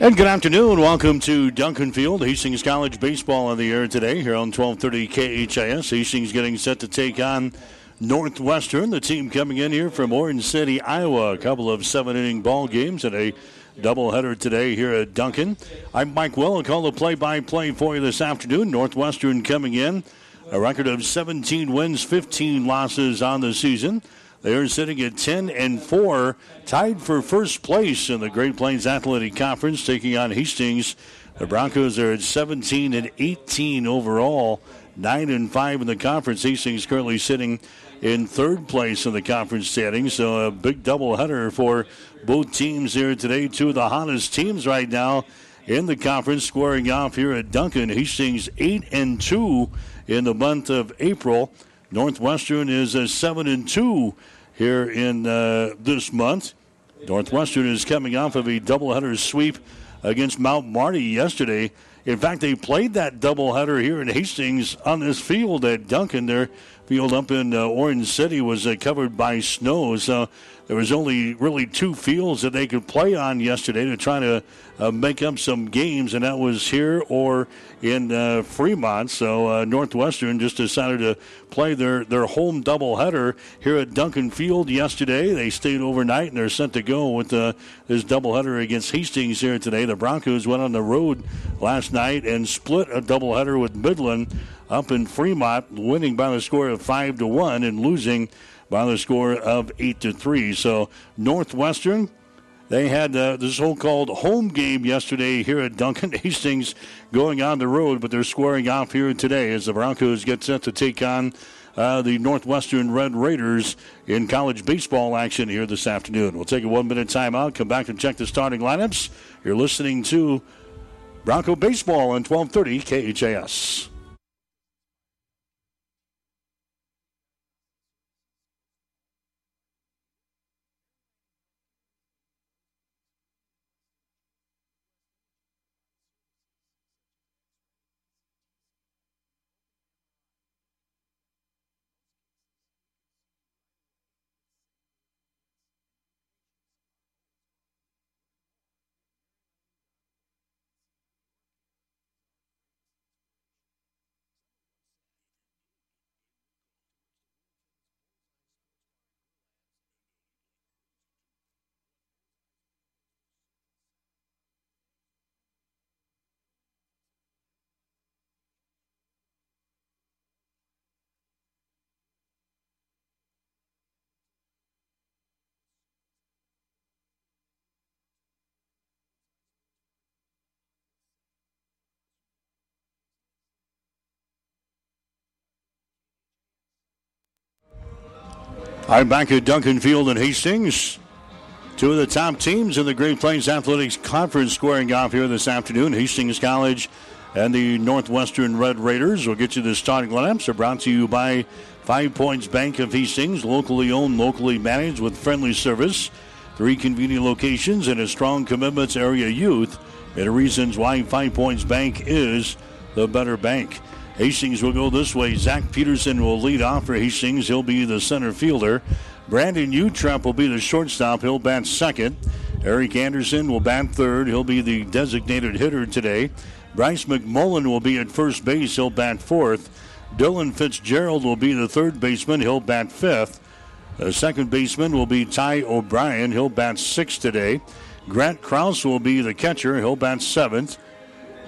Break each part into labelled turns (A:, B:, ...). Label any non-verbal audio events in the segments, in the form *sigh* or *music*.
A: And good afternoon. Welcome to Duncan Field. Hastings College baseball on the air today here on 1230 KHAS. Hastings getting set to take on Northwestern. The team coming in here from Orange City, Iowa. A couple of seven inning ball games and a doubleheader today here at Duncan. I'm Mike Will. I'll call the play by play for you this afternoon. Northwestern coming in. A record of 17 wins, 15 losses on the season. They are sitting at 10 and 4, tied for first place in the Great Plains Athletic Conference, taking on Hastings. The Broncos are at 17 and 18 overall, 9 and 5 in the conference. Hastings currently sitting in third place in the conference standings. So a big doubleheader for both teams here today. Two of the hottest teams right now in the conference, squaring off here at Duncan. Hastings 8 and 2 in the month of April. Northwestern is a 7 and 2 here in uh, this month. Northwestern is coming off of a doubleheader sweep against Mount Marty yesterday. In fact, they played that doubleheader here in Hastings on this field at Duncan. Their field up in uh, Orange City was uh, covered by snow, so there was only really two fields that they could play on yesterday to try to uh, make up some games, and that was here or in uh, Fremont. So uh, Northwestern just decided to play their, their home doubleheader here at Duncan Field yesterday. They stayed overnight and they're set to go with uh, this doubleheader against Hastings here today. The Broncos went on the road last night and split a doubleheader with Midland up in Fremont, winning by the score of five to one and losing by the score of 8 to 3. So Northwestern. They had uh, the so-called home game yesterday here at Duncan *laughs* Hastings, going on the road, but they're squaring off here today as the Broncos get set to take on uh, the Northwestern Red Raiders in college baseball action here this afternoon. We'll take a one-minute timeout, come back and check the starting lineups. You're listening to Bronco Baseball on 1230 KHAS. I'm back at Duncan Field in Hastings. Two of the top teams in the Great Plains Athletics Conference squaring off here this afternoon. Hastings College and the Northwestern Red Raiders. We'll get you the starting lineups. Are brought to you by Five Points Bank of Hastings, locally owned, locally managed with friendly service. Three convenient locations and a strong commitment to area youth. Many reasons why Five Points Bank is the better bank. Hastings will go this way. Zach Peterson will lead off for Hastings. He'll be the center fielder. Brandon Utrep will be the shortstop. He'll bat second. Eric Anderson will bat third. He'll be the designated hitter today. Bryce McMullen will be at first base. He'll bat fourth. Dylan Fitzgerald will be the third baseman. He'll bat fifth. The second baseman will be Ty O'Brien. He'll bat sixth today. Grant Krause will be the catcher. He'll bat seventh.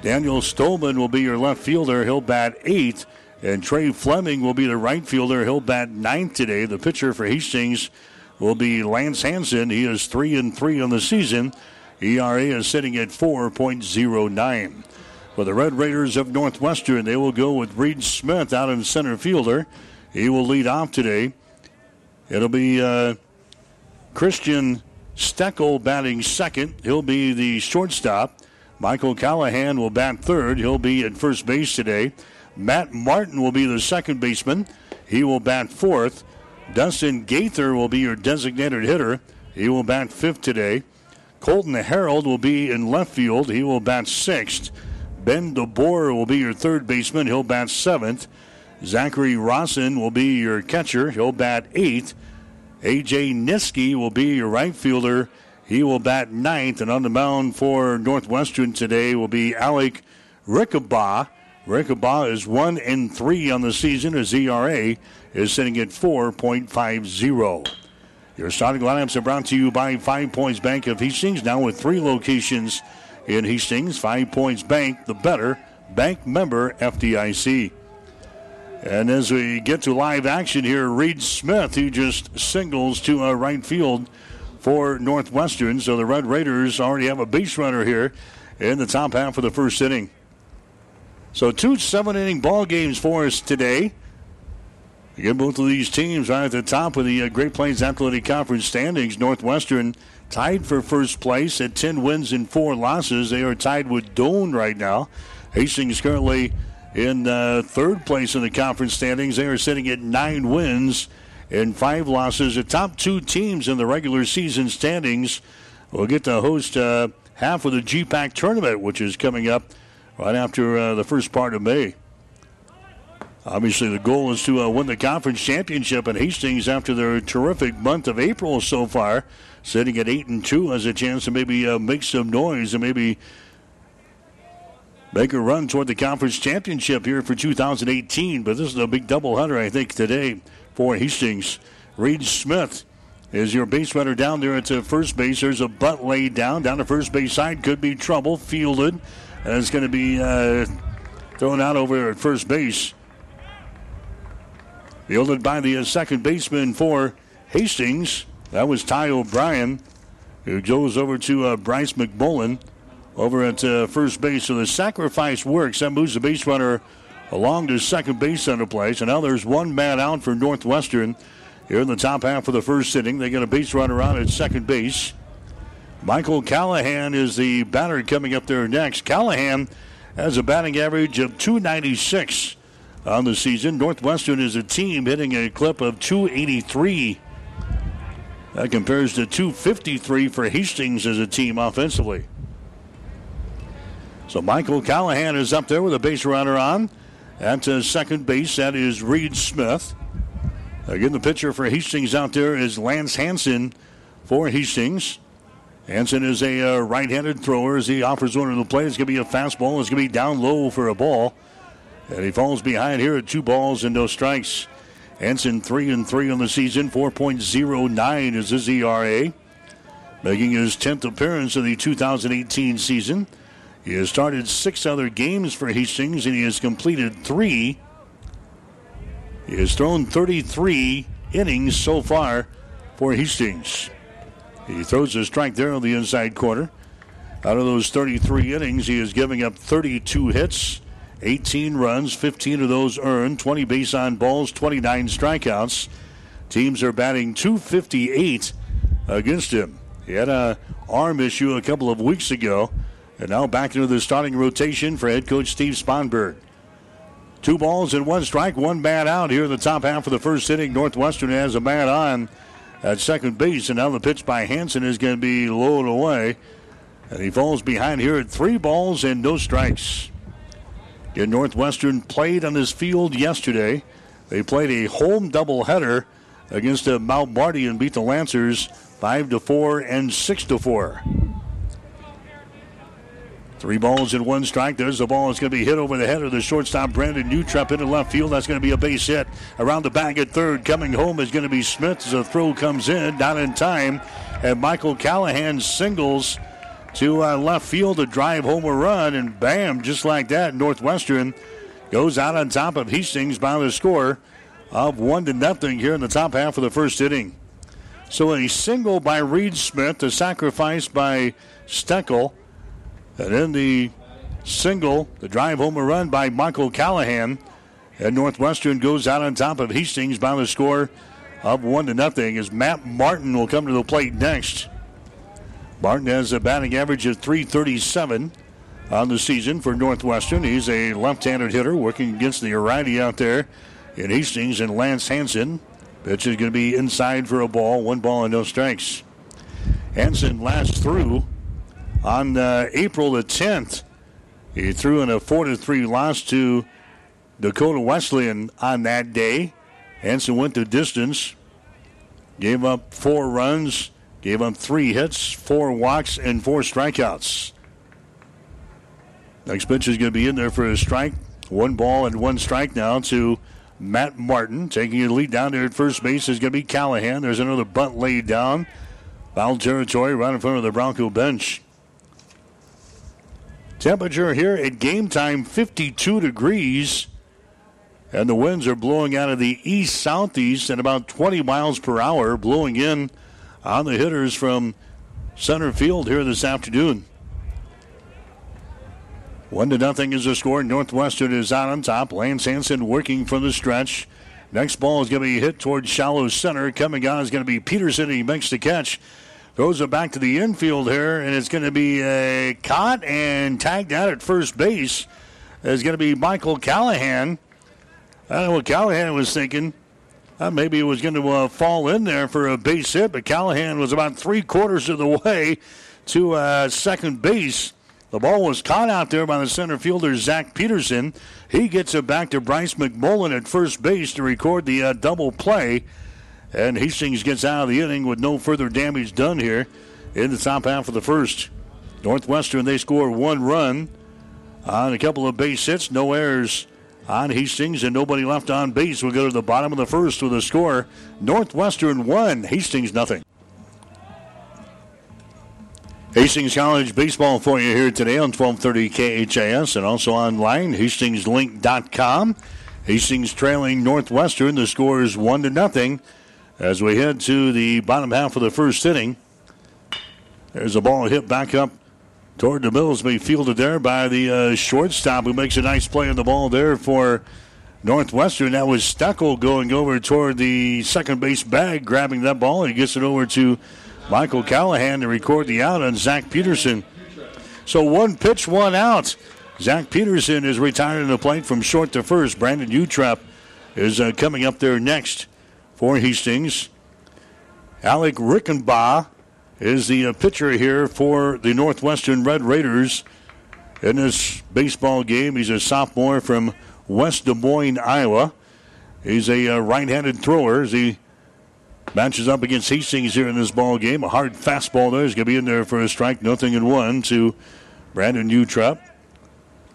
A: Daniel Stolman will be your left fielder. He'll bat eighth. And Trey Fleming will be the right fielder. He'll bat ninth today. The pitcher for Hastings will be Lance Hansen. He is 3 and 3 on the season. ERA is sitting at 4.09. For the Red Raiders of Northwestern, they will go with Reed Smith out in center fielder. He will lead off today. It'll be uh, Christian Steckel batting second. He'll be the shortstop. Michael Callahan will bat third. He'll be at first base today. Matt Martin will be the second baseman. He will bat fourth. Dustin Gaither will be your designated hitter. He will bat fifth today. Colton Harold will be in left field. He will bat sixth. Ben DeBoer will be your third baseman. He'll bat seventh. Zachary Rossin will be your catcher. He'll bat eighth. AJ Niski will be your right fielder He will bat ninth, and on the mound for Northwestern today will be Alec Rickabaugh. Rickabaugh is one and three on the season. His ERA is sitting at 4.50. Your starting lineups are brought to you by Five Points Bank of Hastings, now with three locations in Hastings. Five Points Bank, the better bank member FDIC. And as we get to live action here, Reed Smith, who just singles to a right field for Northwestern. So the Red Raiders already have a base runner here in the top half of the first inning. So two seven inning ball games for us today. Again, both of these teams are at the top of the uh, Great Plains Athletic Conference standings. Northwestern tied for first place at 10 wins and 4 losses. They are tied with Doane right now. Hastings currently in uh, third place in the conference standings. They are sitting at 9 wins and 5 losses. The top two teams in the regular season standings will get to host uh, half of the GPAC tournament, which is coming up right after uh, the first part of May. Obviously, the goal is to uh, win the conference championship, and Hastings, after their terrific month of April so far, sitting at eight and two, has a chance to maybe uh, make some noise and maybe make a run toward the conference championship here for 2018. But this is a big doubleheader, I think, today for Hastings. Reed Smith is your base runner down there at the first base. There's a butt laid down down the first base side. Could be trouble. Fielded, and it's going to be uh, thrown out over at first base. Fielded by the uh, second baseman for Hastings. That was Ty O'Brien, who goes over to uh, Bryce McMullen over at uh, first base. So the sacrifice works. That moves the base runner along to second base center place. And now there's one man out for Northwestern here in the top half of the first inning. They get a base runner out at second base. Michael Callahan is the batter coming up there next. Callahan has a batting average of 296 on the season. Northwestern is a team hitting a clip of 283. That compares to 253 for Hastings as a team offensively. So Michael Callahan is up there with a base runner on. At second base, that is Reed Smith. Again, the pitcher for Hastings out there is Lance Hansen for Hastings. Hansen is a uh, right-handed thrower as he offers one of the plays. It's going to be a fastball. It's going to be down low for a ball. And he falls behind here at two balls and no strikes. Hansen three and three on the season, 4.09 is his ERA. Making his 10th appearance in the 2018 season. He has started six other games for Hastings and he has completed three. He has thrown 33 innings so far for Hastings. He throws a strike there on the inside corner. Out of those 33 innings, he is giving up 32 hits, 18 runs, 15 of those earned, 20 base on balls, 29 strikeouts. Teams are batting 258 against him. He had a arm issue a couple of weeks ago, and now back into the starting rotation for head coach Steve Sponberg. Two balls and one strike, one bat out here in the top half of the first inning. Northwestern has a bat on at second base, and now the pitch by Hanson is going to be lowered away. And he falls behind here at three balls and no strikes. Again, Northwestern played on this field yesterday. They played a home doubleheader against Mount Marty and beat the Lancers five to four and six to four. Three balls and one strike. There's the ball. It's going to be hit over the head of the shortstop, Brandon Newtrup, into left field. That's going to be a base hit. Around the bag at third. Coming home is going to be Smith as the throw comes in. Not in time. And Michael Callahan singles to uh, left field to drive home a run. And bam, just like that, Northwestern goes out on top of Hastings by the score of one to nothing here in the top half of the first inning. So a single by Reed Smith, a sacrifice by Steckel. And then the single, the drive home a run by Michael Callahan. And Northwestern goes out on top of Hastings by the score of one to nothing. As Matt Martin will come to the plate next. Martin has a batting average of 337 on the season for Northwestern. He's a left-handed hitter working against the righty out there in Hastings and Lance Hanson. Pitch is going to be inside for a ball, one ball and no strikes. Hanson last through on uh, April the 10th. He threw in a 4 to 3 loss to Dakota Wesleyan on that day. Hanson went the distance, gave up four runs, Gave up three hits, four walks, and four strikeouts. Next pitch is going to be in there for a strike. One ball and one strike now to Matt Martin. Taking the lead down there at first base is going to be Callahan. There's another bunt laid down. Foul territory right in front of the Bronco bench. Temperature here at game time 52 degrees. And the winds are blowing out of the east southeast at about 20 miles per hour, blowing in on the hitters from center field here this afternoon. One to nothing is the score. Northwestern is out on top. Lance Hansen working from the stretch. Next ball is going to be hit towards shallow center. Coming on is going to be Peterson. He makes the catch. Throws it back to the infield here, and it's going to be uh, caught and tagged out at first base. Is going to be Michael Callahan. I don't know what Callahan was thinking. Uh, maybe it was going to uh, fall in there for a base hit, but Callahan was about three quarters of the way to uh, second base. The ball was caught out there by the center fielder, Zach Peterson. He gets it back to Bryce McMullen at first base to record the uh, double play. And Hastings gets out of the inning with no further damage done here in the top half of the first. Northwestern, they score one run on a couple of base hits, no errors on Hastings, and nobody left on base. We'll go to the bottom of the first with a score Northwestern 1, Hastings nothing. Hastings College baseball for you here today on 1230 KHAS and also online, hastingslink.com. Hastings trailing Northwestern. The score is 1 to nothing as we head to the bottom half of the first inning. There's a ball hit back up toward the being fielded there by the uh, shortstop who makes a nice play on the ball there for Northwestern. That was Steckel going over toward the second base bag, grabbing that ball. He gets it over to Michael Callahan to record the out on Zach Peterson. So one pitch, one out. Zach Peterson is retiring the plate from short to first. Brandon Utrep is uh, coming up there next for Hastings. Alec Rickenbaugh is the uh, pitcher here for the Northwestern Red Raiders in this baseball game. He's a sophomore from West Des Moines, Iowa. He's a uh, right-handed thrower as he Matches up against Hastings here in this ball game. A hard fastball there is going to be in there for a strike. Nothing in one to Brandon Utrep.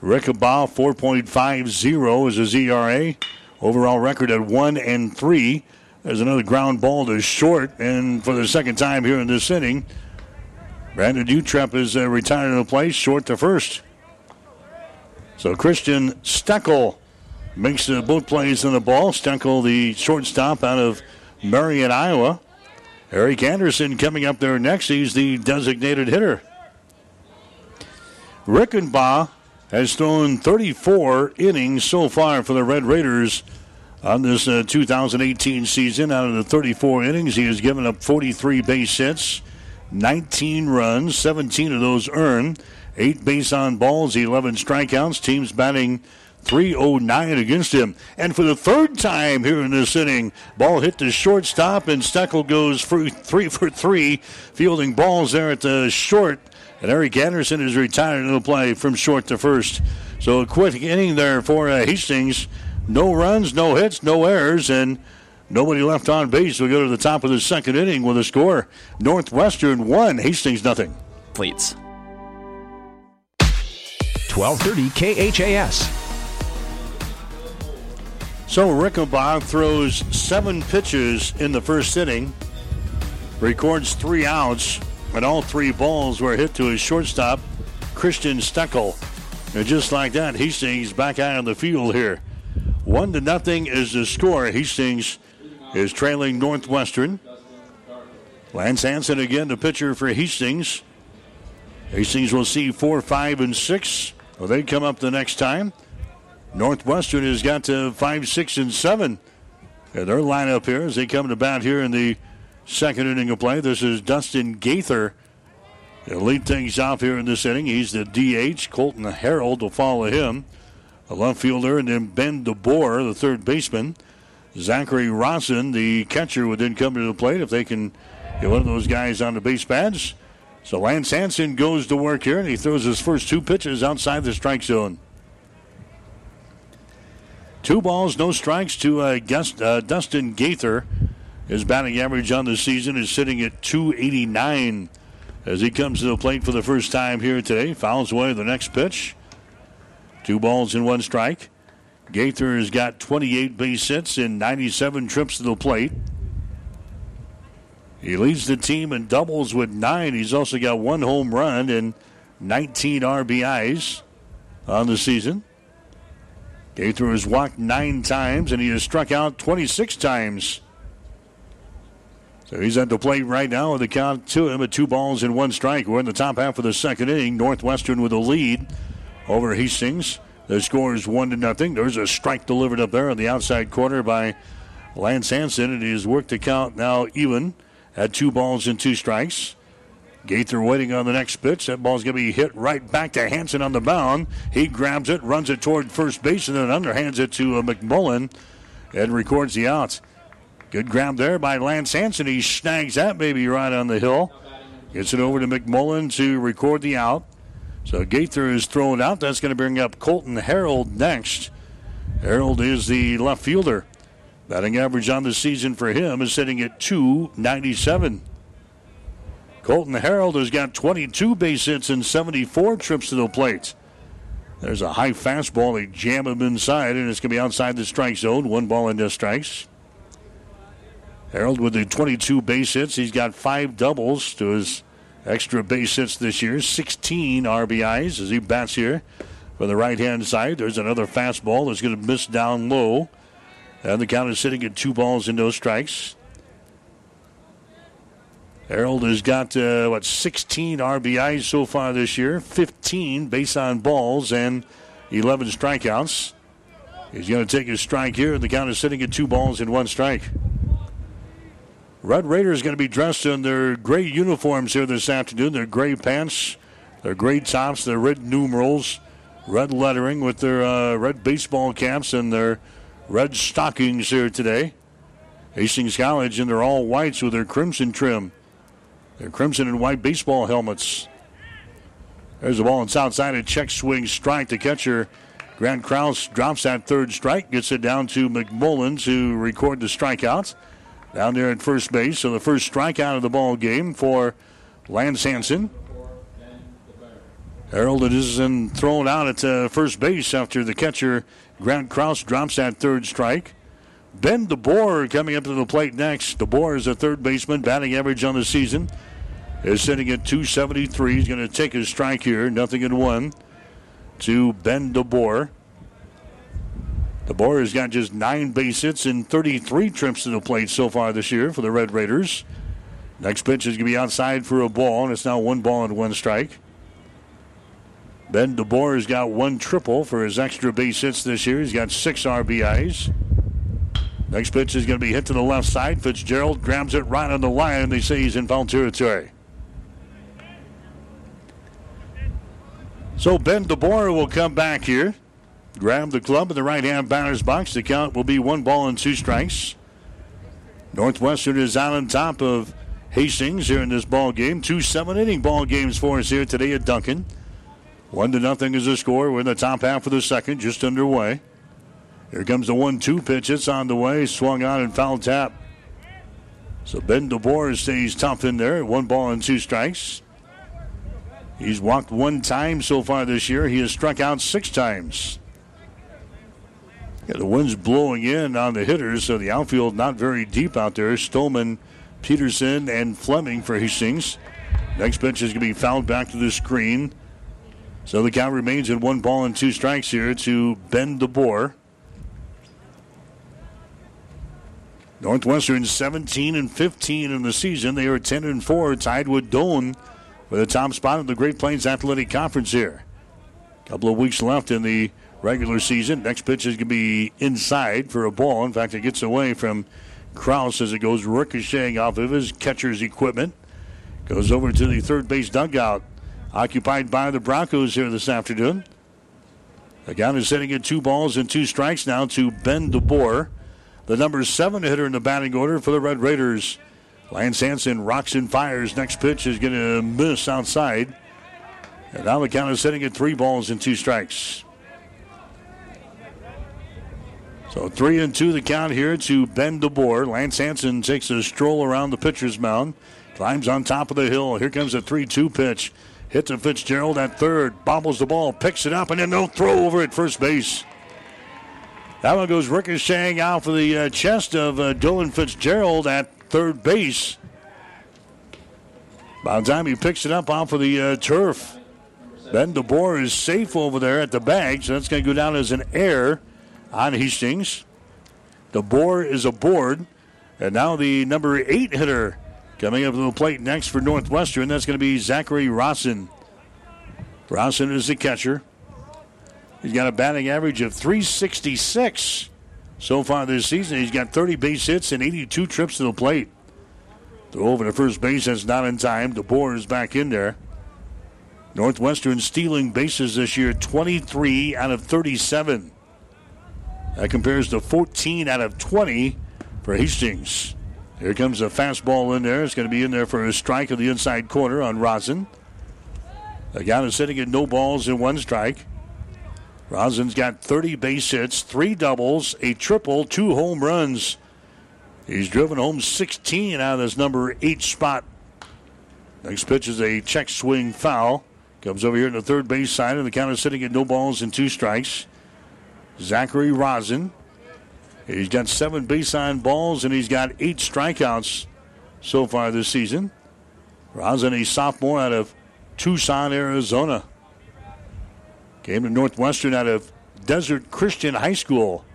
A: Rickenbaugh 4.50 is his ERA. Overall record at 1 and 3. There's another ground ball to short. And for the second time here in this inning, Brandon Utrep is uh, retired in the place, short to first. So Christian Steckel makes uh, both plays in the ball. Steckel, the shortstop out of Marion, Iowa. Eric Anderson coming up there next. He's the designated hitter. Rickenbaugh has thrown 34 innings so far for the Red Raiders on this uh, 2018 season. Out of the 34 innings, he has given up 43 base hits, 19 runs, 17 of those earned, 8 base on balls, 11 strikeouts. Teams batting 309 against him. And for the third time here in this inning, ball hit the shortstop, and Steckel goes for three for three, fielding balls there at the short. And Eric Anderson is retired the play from short to first. So a quick inning there for uh, Hastings. No runs, no hits, no errors, and nobody left on base. We go to the top of the second inning with a score: Northwestern one, Hastings nothing.
B: Fleets. 1230 KHAS.
A: So Rickenbaugh throws seven pitches in the first inning, records three outs, and all three balls were hit to his shortstop, Christian Steckel. And just like that, Hastings back out on the field here. One to nothing is the score. Hastings is trailing Northwestern. Lance Hansen again, the pitcher for Hastings. Hastings will see four, five, and six. Well, they come up the next time. Northwestern has got to five, six, and seven. And their lineup here as they come to bat here in the second inning of play. This is Dustin Gaither. He'll lead things off here in this inning. He's the DH. Colton Harold will follow him. A left fielder, and then Ben DeBoer, the third baseman. Zachary Rawson, the catcher, would then come to the plate if they can get one of those guys on the base pads. So Lance Hansen goes to work here, and he throws his first two pitches outside the strike zone. Two balls, no strikes to uh, uh, Dustin Gaither His batting average on the season is sitting at 289 as he comes to the plate for the first time here today. Fouls away the next pitch. Two balls and one strike. Gaither has got 28 base hits and 97 trips to the plate. He leads the team in doubles with nine. He's also got one home run and 19 RBIs on the season. Gaither has walked nine times and he has struck out 26 times. So he's at the plate right now with a count to him at two balls and one strike. We're in the top half of the second inning. Northwestern with a lead over Hastings. The score is one to nothing. There's a strike delivered up there on the outside corner by Lance and he has worked the count now even at two balls and two strikes. Gaither waiting on the next pitch. That ball's going to be hit right back to Hanson on the mound. He grabs it, runs it toward first base, and then underhands it to uh, McMullen and records the out. Good grab there by Lance Hanson. He snags that baby right on the hill. Gets it over to McMullen to record the out. So Gaither is thrown out. That's going to bring up Colton Harold next. Harold is the left fielder. Batting average on the season for him is sitting at 297. Colton Harold has got 22 base hits and 74 trips to the plate. There's a high fastball. They jam him inside, and it's going to be outside the strike zone. One ball into strikes. Harold with the 22 base hits. He's got five doubles to his extra base hits this year. 16 RBIs as he bats here for the right hand side. There's another fastball that's going to miss down low. And the count is sitting at two balls and no strikes. Harold has got, uh, what, 16 RBIs so far this year, 15 base on balls, and 11 strikeouts. He's going to take his strike here, the count is sitting at two balls and one strike. Red Raiders going to be dressed in their gray uniforms here this afternoon. Their gray pants, their gray tops, their red numerals, red lettering with their uh, red baseball caps and their red stockings here today. Hastings College in their all whites with their crimson trim. Their crimson and white baseball helmets. There's the ball inside side. A check swing strike. The catcher, Grant Kraus, drops that third strike, gets it down to McMullen who record the strikeout down there at first base. So the first strikeout of the ball game for Lance Hanson. Harold is then thrown out at uh, first base after the catcher Grant Kraus drops that third strike. Ben DeBoer coming up to the plate next. DeBoer is a third baseman, batting average on the season is sitting at 273. He's going to take his strike here, nothing in one, to Ben DeBoer. DeBoer has got just nine base hits and 33 trips to the plate so far this year for the Red Raiders. Next pitch is going to be outside for a ball, and it's now one ball and one strike. Ben DeBoer has got one triple for his extra base hits this year. He's got six RBIs. Next pitch is going to be hit to the left side. Fitzgerald grabs it right on the line. They say he's in foul territory. So Ben DeBoer will come back here, grab the club in the right hand batter's box. The count will be one ball and two strikes. Northwestern is out on top of Hastings here in this ball game. Two seven inning ball games for us here today at Duncan. One to nothing is the score. We're in the top half of the second, just underway. Here comes the one-two pitch. It's on the way. Swung on and foul tap. So Ben DeBoer stays tough in there. One ball and two strikes. He's walked one time so far this year. He has struck out six times. Yeah, the wind's blowing in on the hitters, so the outfield not very deep out there. Stolman, Peterson, and Fleming for Hastings. Next pitch is going to be fouled back to the screen. So the count remains at one ball and two strikes here to Ben DeBoer. Northwestern 17 and 15 in the season. They are 10 and 4, tied with Doane for the top spot of the Great Plains Athletic Conference here. A Couple of weeks left in the regular season. Next pitch is going to be inside for a ball. In fact, it gets away from Kraus as it goes ricocheting off of his catcher's equipment. Goes over to the third base dugout, occupied by the Broncos here this afternoon. The count is sitting at two balls and two strikes now to Ben DeBoer the number seven hitter in the batting order for the Red Raiders. Lance Hanson rocks and fires. Next pitch is going to miss outside. And now the count is sitting at three balls and two strikes. So three and two the count here to Ben DeBoer. Lance Hanson takes a stroll around the pitcher's mound, climbs on top of the hill. Here comes a 3 2 pitch. Hit to Fitzgerald at third, bobbles the ball, picks it up, and then no throw over at first base. That one goes ricocheting out for the uh, chest of uh, Dylan Fitzgerald at third base. By the time he picks it up off of the uh, turf, Ben DeBoer is safe over there at the bag, so that's going to go down as an error on Hastings. DeBoer is aboard, and now the number eight hitter coming up to the plate next for Northwestern. That's going to be Zachary Rosson. Rosson is the catcher. He's got a batting average of 366 so far this season. He's got 30 base hits and 82 trips to the plate. Throw over to first base. That's not in time. DeBoer is back in there. Northwestern stealing bases this year 23 out of 37. That compares to 14 out of 20 for Hastings. Here comes a fastball in there. It's going to be in there for a strike of the inside corner on Rosin. The guy is sitting at no balls and one strike. Rosin's got 30 base hits, three doubles, a triple, two home runs. He's driven home 16 out of this number eight spot. Next pitch is a check swing foul. Comes over here to the third base side, and the count is sitting at no balls and two strikes. Zachary Rosin. He's got seven baseline balls and he's got eight strikeouts so far this season. Rosin, a sophomore out of Tucson, Arizona. Came to Northwestern out of Desert Christian High School.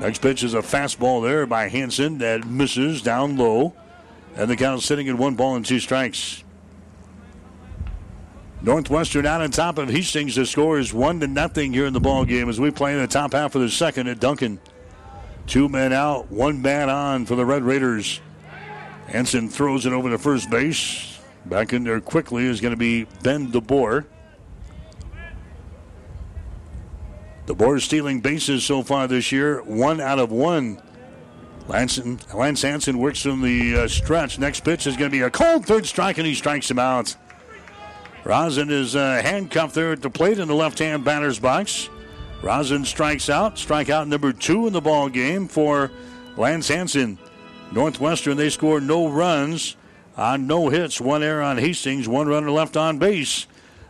A: Next pitch is a fastball there by Hanson that misses down low. And the count is sitting at one ball and two strikes. Northwestern out on top of Hastings. The score is one to nothing here in the ball game as we play in the top half of the second at Duncan. Two men out, one man on for the Red Raiders. Hanson throws it over to first base. Back in there quickly is going to be Ben DeBoer. DeBoer stealing bases so far this year, one out of one. Lance, Lance Hanson works from the uh, stretch. Next pitch is going to be a cold third strike, and he strikes him out. Rosin is uh, handcuffed there at the plate in the left-hand batter's box. Rosin strikes out. Strikeout number two in the ball game for Lance Hanson. Northwestern, they score no runs on no hits. One error on Hastings, one runner left on base.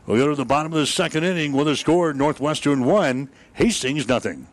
A: We'll go to the bottom of the second inning with a score Northwestern 1, Hastings nothing.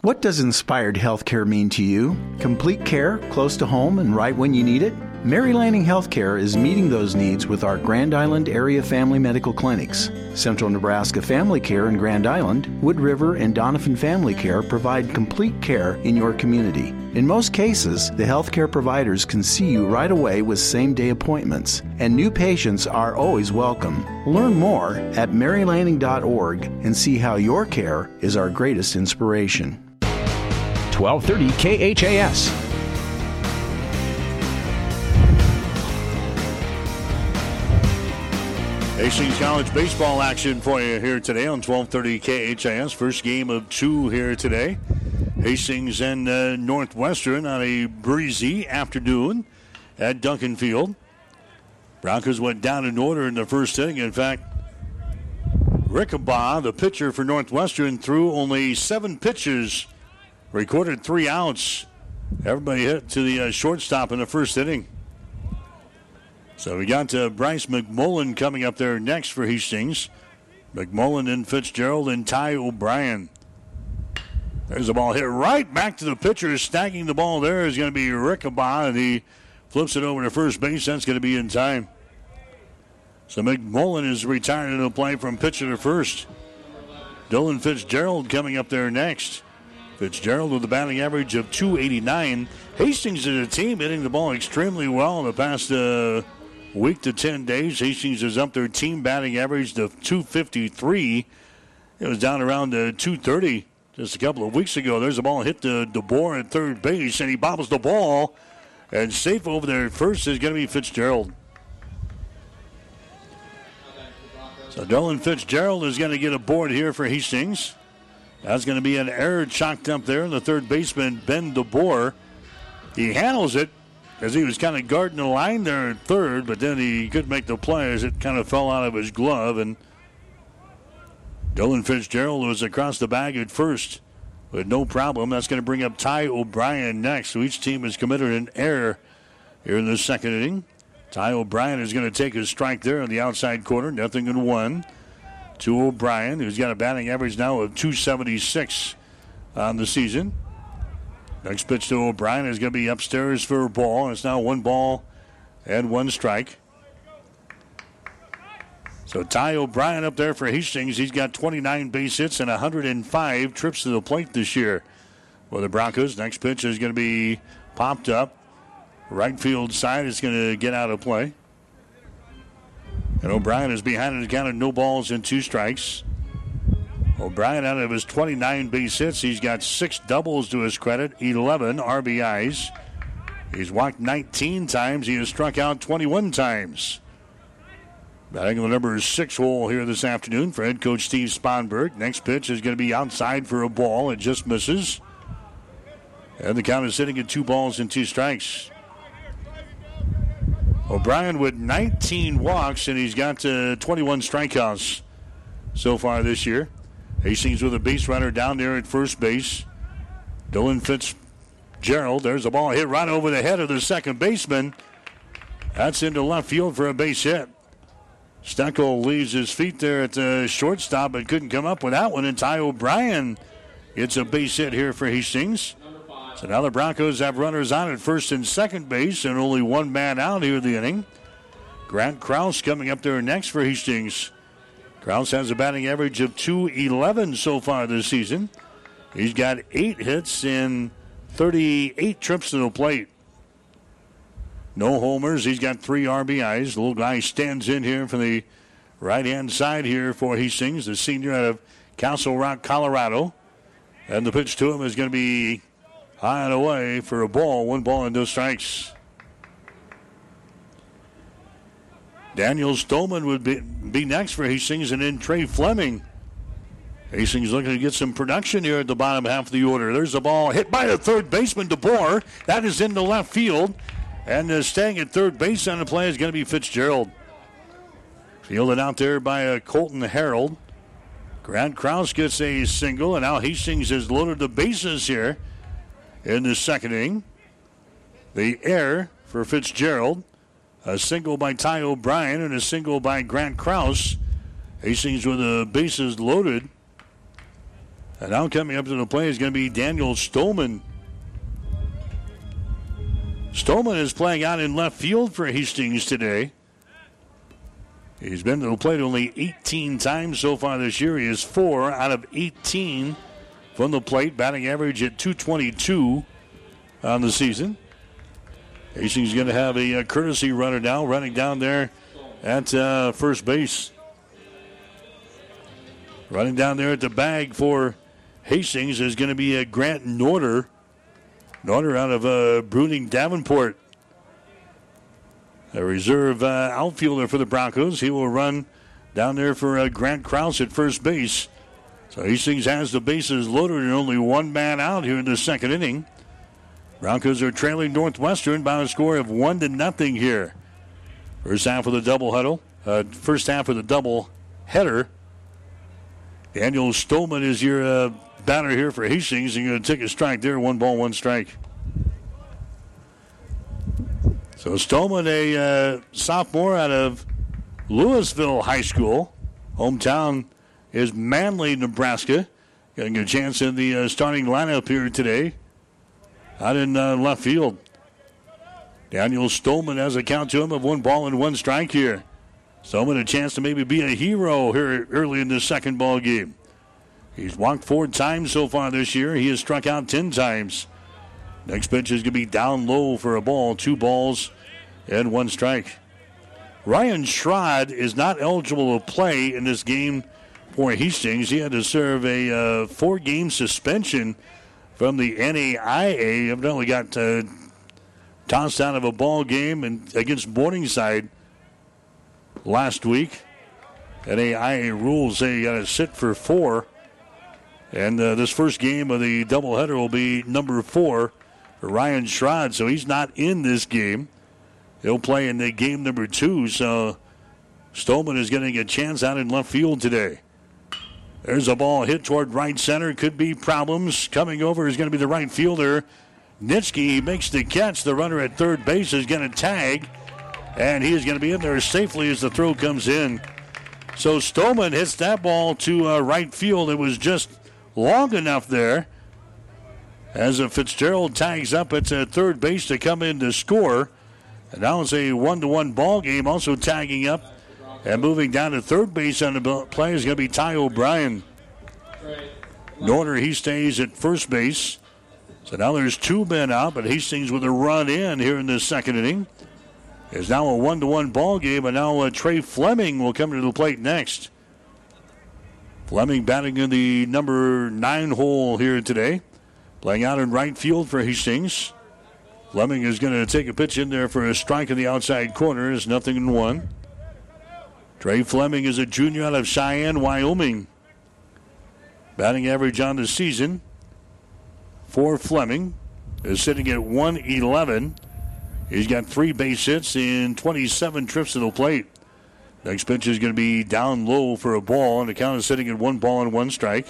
C: What does inspired healthcare mean to you? Complete care, close to home, and right when you need it? Mary Lanning Healthcare is meeting those needs with our Grand Island area family medical clinics. Central Nebraska Family Care in Grand Island, Wood River, and Doniphan Family Care provide complete care in your community. In most cases, the healthcare providers can see you right away with same day appointments, and new patients are always welcome. Learn more at marylanning.org and see how your care is our greatest inspiration.
B: 1230 KHAS.
A: Hastings College baseball action for you here today on 1230 KHAS. First game of two here today. Hastings and uh, Northwestern on a breezy afternoon at Duncan Field. Broncos went down in order in the first inning. In fact, Rickabaugh, the pitcher for Northwestern, threw only seven pitches, recorded three outs. Everybody hit to the uh, shortstop in the first inning. So we got uh, Bryce McMullen coming up there next for Hastings. McMullen and Fitzgerald and Ty O'Brien. There's the ball hit right back to the pitcher. Stacking the ball there is going to be Rickabaugh, and he flips it over to first base. That's going to be in time. So McMullen is retired to the play from pitcher to first. Dylan Fitzgerald coming up there next. Fitzgerald with a batting average of 289. Hastings is a team hitting the ball extremely well in the past uh, week to 10 days. Hastings is up their team batting average to 253. It was down around uh, 230 just just a couple of weeks ago. There's a ball hit to DeBoer at third base, and he bobbles the ball. And safe over there first is going to be Fitzgerald. So Dylan Fitzgerald is going to get a board here for Hastings. That's going to be an error chalked up there. in The third baseman, Ben DeBoer, he handles it as he was kind of guarding the line there at third, but then he couldn't make the play as it kind of fell out of his glove. And Dylan Fitzgerald was across the bag at first with no problem. That's going to bring up Ty O'Brien next. So each team has committed an error here in the second inning. Ty O'Brien is going to take his strike there in the outside corner. Nothing in one to O'Brien, who's got a batting average now of 276 on the season. Next pitch to O'Brien is going to be upstairs for a ball. It's now one ball and one strike. So Ty O'Brien up there for Hastings. He's got 29 base hits and 105 trips to the plate this year. For the Broncos, next pitch is going to be popped up. Right field side is going to get out of play. And O'Brien is behind account of no balls and two strikes. O'Brien, out of his 29 base hits, he's got six doubles to his credit, 11 RBIs. He's walked 19 times. He has struck out 21 times. Batting the number six hole here this afternoon for head coach Steve Sponberg. Next pitch is going to be outside for a ball. It just misses. And the count is sitting at two balls and two strikes. O'Brien with 19 walks, and he's got uh, 21 strikeouts so far this year. Hastings with a base runner down there at first base. Dylan Fitzgerald. There's a ball hit right over the head of the second baseman. That's into left field for a base hit. Steckel leaves his feet there at the shortstop, but couldn't come up with that one. And Ty O'Brien gets a base hit here for Hastings. So now the Broncos have runners on at first and second base, and only one man out here in the inning. Grant Kraus coming up there next for Hastings. Kraus has a batting average of 211 so far this season. He's got eight hits in 38 trips to the plate. No homers. He's got three RBIs. The little guy stands in here from the right hand side here for Hastings, the senior out of Castle Rock, Colorado. And the pitch to him is going to be high and away for a ball. One ball and no strikes. Daniel Stolman would be, be next for Hastings, and then Trey Fleming. Hastings looking to get some production here at the bottom half of the order. There's a ball hit by the third baseman, DeBoer. That is into left field. And uh, staying at third base on the play is going to be Fitzgerald. Fielded out there by uh, Colton Harold. Grant Kraus gets a single, and now Hastings has loaded the bases here in the second inning. The air for Fitzgerald. A single by Ty O'Brien and a single by Grant Krause. Hastings with the bases loaded. And now coming up to the play is going to be Daniel Stolman. Stolman is playing out in left field for Hastings today. He's been to the plate only 18 times so far this year. He is four out of 18 from the plate, batting average at 222 on the season. Hastings going to have a, a, courtesy runner now, running down there at uh, first base. Running down there at the bag for Hastings is going to be a Grant Norder. Norder out of uh, Bruning Davenport. A reserve uh, outfielder for the Broncos. He will run down there for uh, Grant Krause at first base. So Hastings has the bases loaded and only one man out here in the second inning. Broncos are trailing Northwestern by a score of one to nothing here. First half of the double huddle. Uh, first half of the double header. Daniel Stolman is your uh, batter here for Hastings. You're going to take a strike there. One ball, one strike. So Stolman, a uh, sophomore out of Louisville High School, hometown is Manley, Nebraska. Getting a chance in the uh, starting lineup here today. Out in uh, left field. Daniel Stolman has a count to him of one ball and one strike here. Stolman a chance to maybe be a hero here early in the second ball game. He's walked four times so far this year. He has struck out ten times. Next pitch is going to be down low for a ball, two balls and one strike. Ryan Schrod is not eligible to play in this game for Hastings. He had to serve a uh, four game suspension from the NAIA. Evidently got uh, tossed out of a ball game and against Morningside last week. NAIA rules say you got to sit for four. And uh, this first game of the doubleheader will be number four for Ryan Schrod. So he's not in this game. He'll play in the game number two. So Stolman is getting a chance out in left field today. There's a ball hit toward right center. Could be problems. Coming over is going to be the right fielder. Nitsky makes the catch. The runner at third base is going to tag. And he is going to be in there safely as the throw comes in. So Stolman hits that ball to uh, right field. It was just long enough there. As a Fitzgerald tags up at uh, third base to come in to score. And now it's a one to one ball game. Also tagging up and moving down to third base on the play is going to be Ty O'Brien. Norder, he stays at first base. So now there's two men out, but Hastings with a run in here in the second inning. It's now a one to one ball game, and now uh, Trey Fleming will come to the plate next. Fleming batting in the number nine hole here today, playing out in right field for Hastings. Fleming is going to take a pitch in there for a strike in the outside corner. It's nothing in one. Trey Fleming is a junior out of Cheyenne, Wyoming. Batting average on the season for Fleming is sitting at 111. He's got three base hits in 27 trips to the plate. Next pitch is going to be down low for a ball, and the count is sitting at one ball and one strike.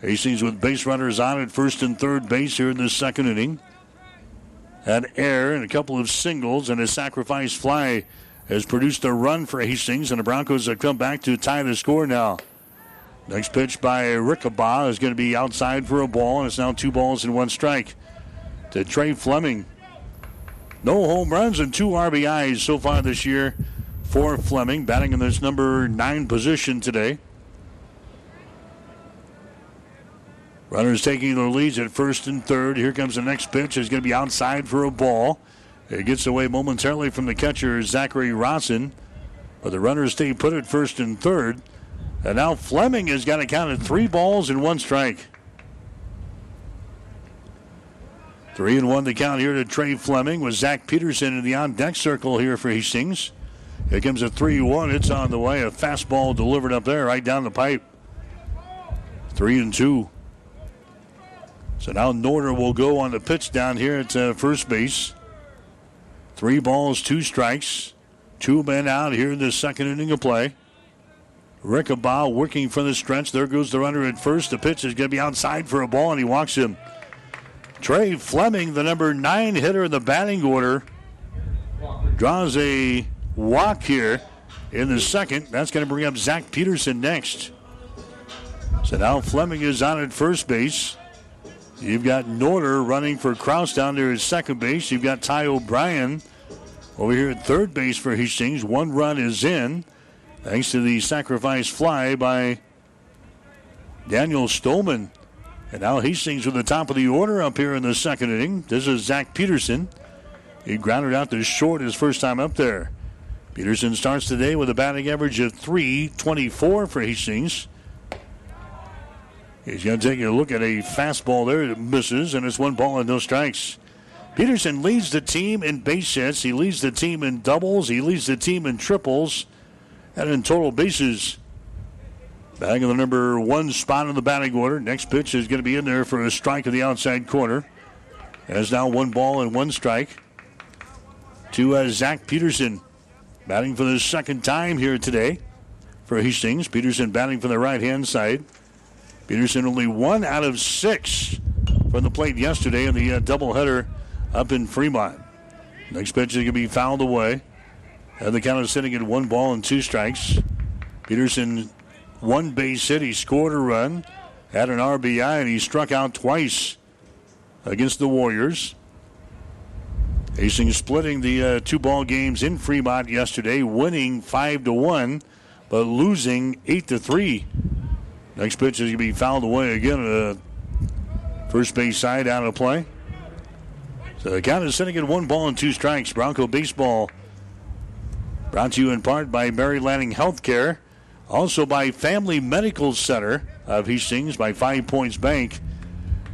A: Hastings with base runners on at first and third base here in the second inning. Had air and a couple of singles and a sacrifice fly has produced a run for Hastings, and the Broncos have come back to tie the score now. Next pitch by Rickabaugh is going to be outside for a ball, and it's now two balls and one strike to Trey Fleming. No home runs and two RBIs so far this year for Fleming, batting in this number nine position today. Runners taking their leads at first and third. Here comes the next pitch. It's going to be outside for a ball. It gets away momentarily from the catcher, Zachary Rosson. But the runners stay put at first and third. And now Fleming has got to count of three balls and one strike. Three and one to count here to Trey Fleming with Zach Peterson in the on deck circle here for Hastings. Here comes a 3 1. It's on the way. A fastball delivered up there, right down the pipe. Three and two. So now Norder will go on the pitch down here at uh, first base. Three balls, two strikes. Two men out here in the second inning of play. Rickabaugh working for the stretch. There goes the runner at first. The pitch is going to be outside for a ball, and he walks him. Trey Fleming, the number nine hitter in the batting order, draws a walk here in the second. That's going to bring up Zach Peterson next. So now Fleming is on at first base. You've got Norder running for Kraus down there at second base. You've got Ty O'Brien over here at third base for Hastings. One run is in thanks to the sacrifice fly by Daniel Stolman. And now Hastings with the top of the order up here in the second inning. This is Zach Peterson. He grounded out to short his first time up there. Peterson starts today with a batting average of 324 for Hastings. He's going to take a look at a fastball there that misses, and it's one ball and no strikes. Peterson leads the team in base hits. He leads the team in doubles. He leads the team in triples and in total bases. Batting in the number one spot in the batting order. Next pitch is going to be in there for a strike in the outside corner. As now one ball and one strike to uh, Zach Peterson. Batting for the second time here today for Hastings. Peterson batting from the right hand side. Peterson only one out of six from the plate yesterday in the uh, doubleheader up in Fremont. Next pitch is going to be fouled away. And the count is sitting at one ball and two strikes. Peterson, one base hit. He scored a run, had an RBI, and he struck out twice against the Warriors. Hastings splitting the uh, two ball games in Fremont yesterday, winning five to one, but losing eight to three. Next pitch is going to be fouled away again. Uh, first base side out of play. So the count is sitting at one ball and two strikes. Bronco baseball brought to you in part by Mary Lanning Healthcare. Also by Family Medical Center of Hastings, by Five Points Bank,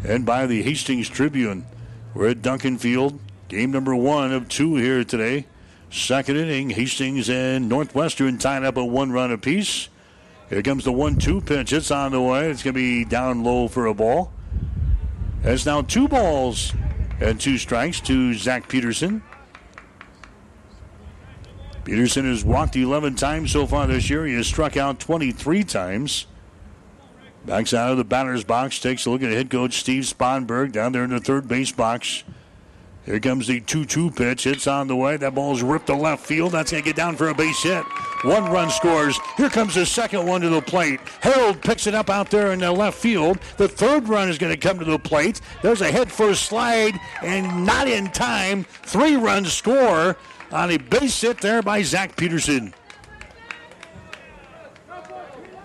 A: and by the Hastings Tribune. We're at Duncan Field. Game number one of two here today. Second inning, Hastings and Northwestern tied up at one run apiece. Here comes the one-two pitch. It's on the way. It's going to be down low for a ball. It's now two balls and two strikes to Zach Peterson. Peterson has walked 11 times so far this year. He has struck out 23 times. Backs out of the batter's box, takes a look at head coach Steve Sponberg down there in the third base box. Here comes the 2 2 pitch. It's on the way. That ball's ripped to left field. That's going to get down for a base hit. One run scores. Here comes the second one to the plate. Harold picks it up out there in the left field. The third run is going to come to the plate. There's a head first slide, and not in time. Three runs score on a base hit there by Zach Peterson.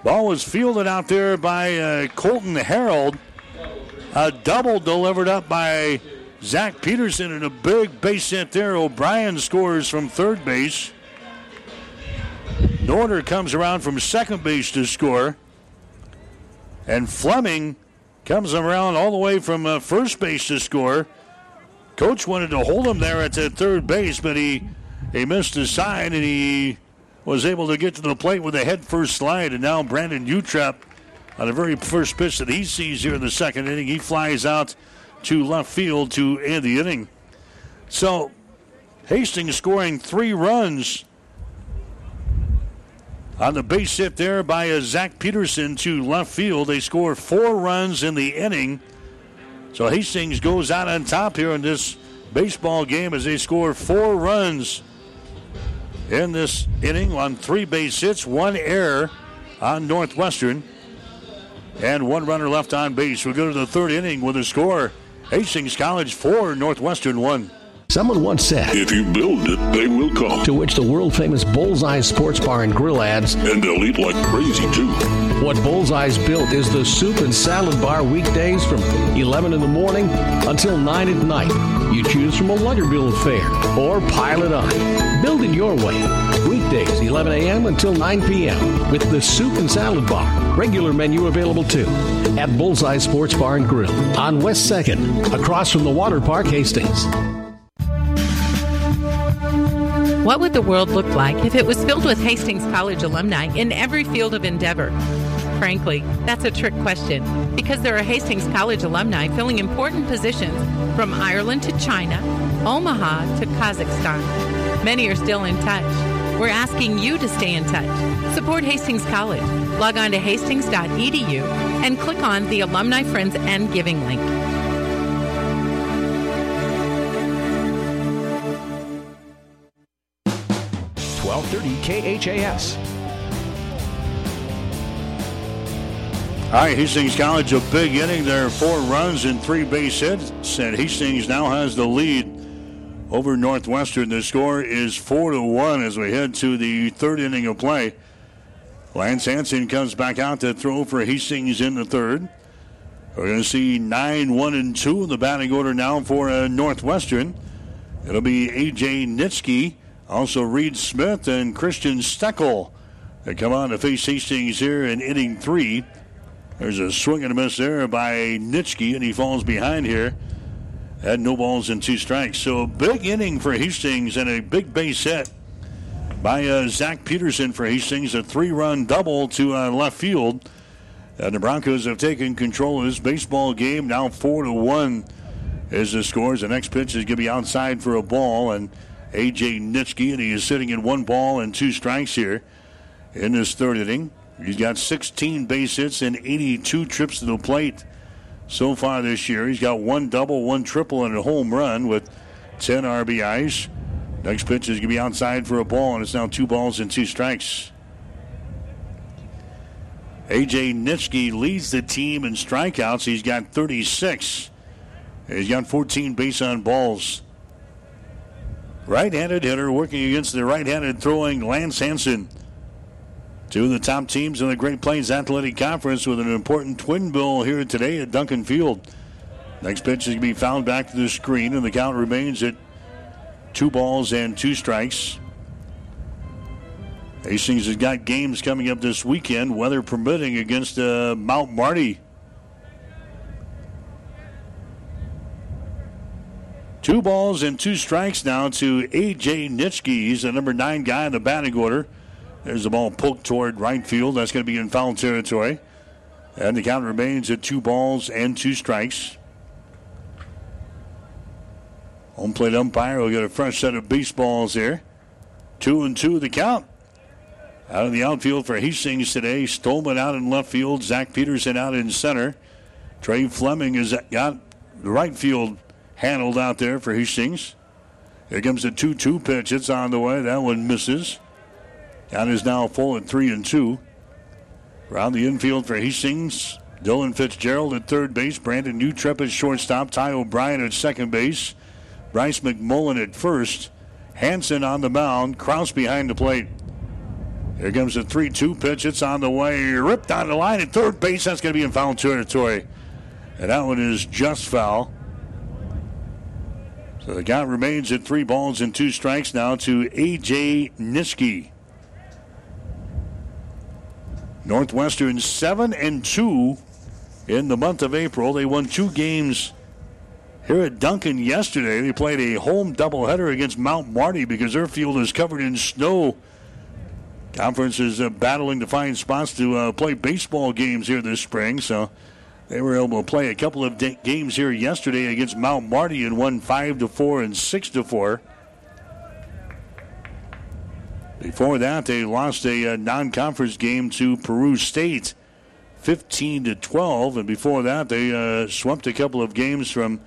A: Ball was fielded out there by uh, Colton Harold. A double delivered up by Zach Peterson and a big base hit there. O'Brien scores from third base. Norder comes around from second base to score. And Fleming comes around all the way from uh, first base to score. Coach wanted to hold him there at the third base, but he he missed his sign and he was able to get to the plate with a head first slide. And now Brandon Utrep, on the very first pitch that he sees here in the second inning, he flies out to left field to end the inning. So Hastings scoring three runs on the base hit there by a Zach Peterson to left field. They score four runs in the inning. So Hastings goes out on top here in this baseball game as they score four runs in this inning on three base hits, one error on Northwestern, and one runner left on base. We go to the third inning with a score Hastings College 4, Northwestern 1.
D: Someone once said,
E: If you build it, they will come.
D: To which the world famous Bullseye Sports Bar and Grill adds,
E: And they'll eat like crazy, too.
D: What Bullseye's built is the soup and salad bar weekdays from 11 in the morning until 9 at night. You choose from a Lutterbill fare or pile it on. Build it your way. Weekdays, 11 a.m. until 9 p.m. with the soup and salad bar. Regular menu available too at Bullseye Sports Bar and Grill on West 2nd, across from the Water Park, Hastings.
F: What would the world look like if it was filled with Hastings College alumni in every field of endeavor? Frankly, that's a trick question because there are Hastings College alumni filling important positions from Ireland to China, Omaha to Kazakhstan. Many are still in touch. We're asking you to stay in touch. Support Hastings College. Log on to hastings.edu and click on the Alumni Friends and Giving link.
B: Twelve thirty KHAS.
A: All right, Hastings College, a big inning there, four runs and three base hits, and Hastings now has the lead over Northwestern. The score is four to one as we head to the third inning of play. Lance Hansen comes back out to throw for Hastings in the third. We're going to see nine, one, and two in the batting order now for uh, Northwestern. It'll be AJ Nitsky, also Reed Smith and Christian Steckel. They come on to face Hastings here in inning three. There's a swing and a miss there by Nitsky, and he falls behind here. Had no balls and two strikes. So a big inning for Hastings and a big base hit by uh, Zach Peterson for Hastings. A three-run double to uh, left field. And the Broncos have taken control of this baseball game. Now four to one is the scores. The next pitch is going to be outside for a ball, and AJ Nitsky, and he is sitting in one ball and two strikes here in this third inning. He's got 16 base hits and 82 trips to the plate so far this year. He's got one double, one triple, and a home run with 10 RBIs. Next pitch is going to be outside for a ball, and it's now two balls and two strikes. AJ Nitsky leads the team in strikeouts. He's got 36. He's got 14 base on balls. Right handed hitter working against the right handed throwing Lance Hansen. Two of the top teams in the Great Plains Athletic Conference with an important twin bill here today at Duncan Field. Next pitch is going to be fouled back to the screen, and the count remains at two balls and two strikes. Hastings has got games coming up this weekend, weather permitting, against uh, Mount Marty. Two balls and two strikes now to A.J. Nitschke. He's the number nine guy in the batting order. There's the ball poked toward right field. That's going to be in foul territory. And the count remains at two balls and two strikes. Home plate umpire will get a fresh set of baseballs here. Two and two the count. Out of the outfield for Hastings today, Stolman out in left field, Zach Peterson out in center. Trey Fleming has got the right field handled out there for Hastings. Here comes the 2 2 pitch. It's on the way. That one misses. Count is now full at 3 and 2. Around the infield for Hastings, Dylan Fitzgerald at third base, Brandon Newtrep at shortstop, Ty O'Brien at second base, Bryce McMullen at first, Hanson on the mound, Kraus behind the plate. Here comes the 3 2 pitch. It's on the way. Ripped down the line at third base. That's going to be in foul territory. And that one is just foul. So the count remains at three balls and two strikes now to A.J. Niski. Northwestern 7 and 2 in the month of April. They won two games here at Duncan yesterday. They played a home doubleheader against Mount Marty because their field is covered in snow. Conference is uh, battling to find spots to uh, play baseball games here this spring, so they were able to play a couple of games here yesterday against Mount Marty and won five to four and six to four. Before that, they lost a uh, non-conference game to Peru State, 15 to 12, and before that, they uh, swept a couple of games from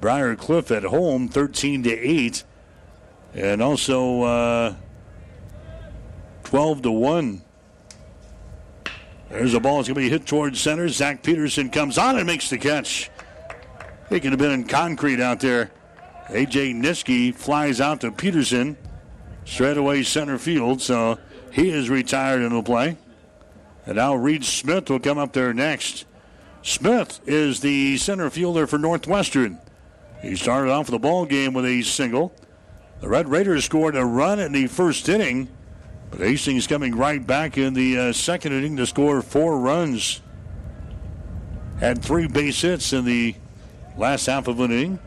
A: Briar Cliff at home, 13 to 8, and also uh, 12 to 1 there's a ball. It's going to be hit towards center. Zach Peterson comes on and makes the catch. He could have been in concrete out there. A.J. Niski flies out to Peterson. Straight away center field. So he is retired in the play. And now Reed Smith will come up there next. Smith is the center fielder for Northwestern. He started off the ball game with a single. The Red Raiders scored a run in the first inning. But Hastings coming right back in the uh, second inning to score four runs. Had three base hits in the last half of an inning.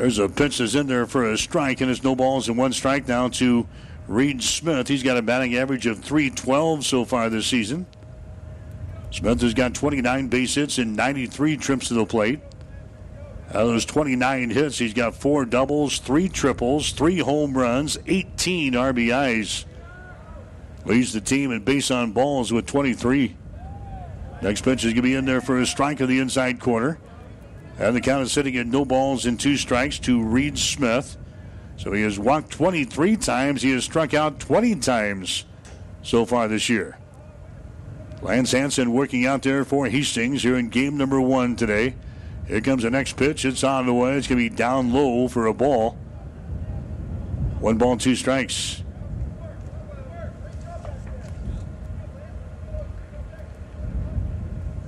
A: There's a pitch that's in there for a strike, and it's no balls and one strike now to Reed Smith. He's got a batting average of 312 so far this season. Smith has got 29 base hits and 93 trips to the plate. Out of those 29 hits, he's got four doubles, three triples, three home runs, 18 RBIs. Leads the team in base on balls with 23. Next pitch is going to be in there for a strike in the inside corner. And the count is sitting at no balls and two strikes to Reed Smith. So he has walked 23 times. He has struck out 20 times so far this year. Lance Hanson working out there for Hastings here in game number one today. Here comes the next pitch. It's on the way. It's going to be down low for a ball. One ball, two strikes.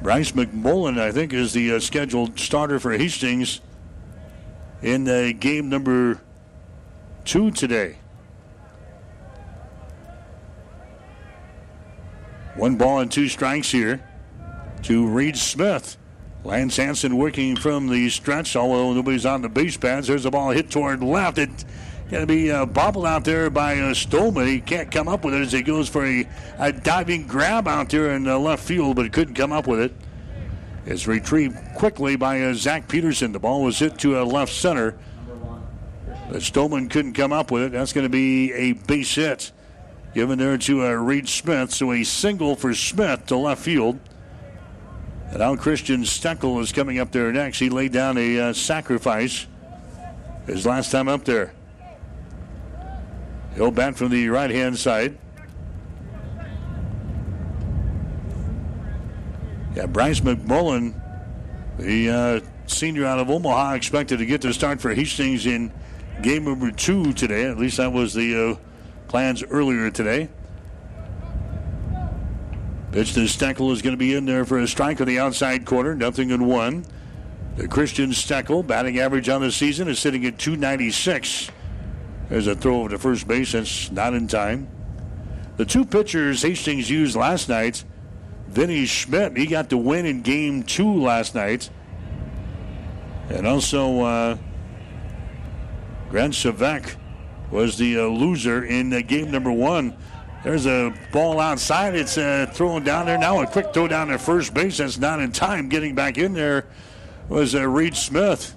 A: Bryce McMullen, I think, is the uh, scheduled starter for Hastings in uh, game number two today. One ball and two strikes here to Reed Smith. Lance Hanson working from the stretch, although nobody's on the base pads. There's a ball hit toward left. It's to be uh, bobbled out there by uh, Stolman. He can't come up with it as he goes for a, a diving grab out there in the left field, but couldn't come up with it. It's retrieved quickly by uh, Zach Peterson. The ball was hit to a left center, but Stolman couldn't come up with it. That's going to be a base hit given there to uh, Reed Smith. So a single for Smith to left field. And now Christian Steckel is coming up there next. He laid down a uh, sacrifice his last time up there. He'll bat from the right hand side. Yeah, Bryce McMullen, the uh, senior out of Omaha, expected to get the start for Hastings in game number two today. At least that was the uh, plans earlier today. Pitch to Steckel is going to be in there for a strike on the outside corner. Nothing in one. The Christian Steckel batting average on the season is sitting at 296. There's a throw over to first base. That's not in time. The two pitchers Hastings used last night, Vinny Schmidt, he got the win in game two last night. And also, uh, Grant Savek was the uh, loser in uh, game number one. There's a ball outside. It's uh, thrown down there now. A quick throw down to first base. That's not in time. Getting back in there was uh, Reed Smith.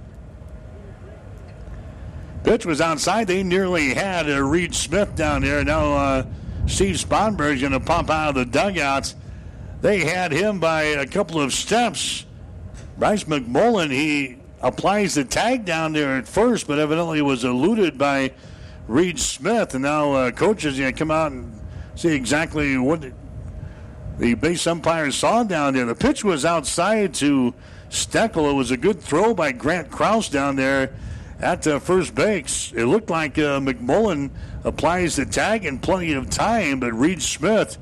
A: Pitch was outside. They nearly had uh, Reed Smith down there. Now uh, Steve Sponberg's going to pump out of the dugout. They had him by a couple of steps. Bryce McMullen, he applies the tag down there at first, but evidently was eluded by Reed Smith. And now uh, coaches going to come out and see exactly what the base umpire saw down there. The pitch was outside to Steckel. It was a good throw by Grant Kraus down there at uh, first base. It looked like uh, McMullen applies the tag in plenty of time, but Reed Smith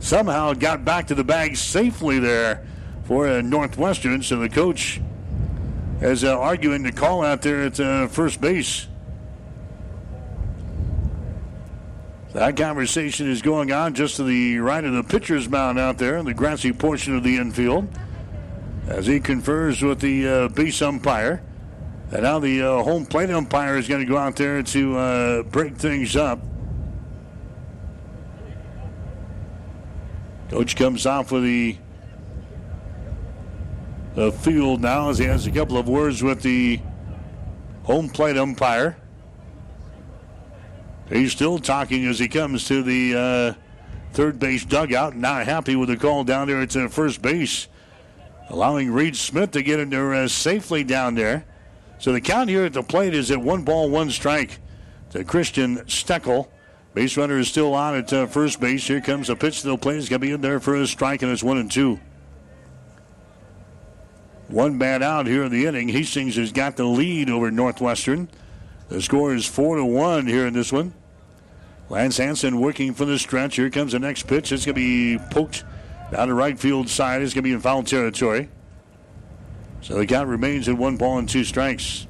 A: somehow got back to the bag safely there for uh, Northwestern. So the coach is uh, arguing the call out there at uh, first base. That conversation is going on just to the right of the pitcher's mound out there in the grassy portion of the infield as he confers with the uh, base umpire. And now the uh, home plate umpire is going to go out there to uh, break things up. Coach comes off with the, the field now as he has a couple of words with the home plate umpire. He's still talking as he comes to the uh, third base dugout. Not happy with the call down there at first base, allowing Reed Smith to get in there uh, safely down there. So the count here at the plate is at one ball, one strike to Christian Steckel. Base runner is still on at uh, first base. Here comes a pitch to the plate. He's going to be in there for a strike, and it's one and two. One bat out here in the inning. Hastings has got the lead over Northwestern. The score is four to one here in this one. Lance Hanson working for the stretch. Here comes the next pitch. It's going to be poked down the right field side. It's going to be in foul territory. So the count remains at one ball and two strikes.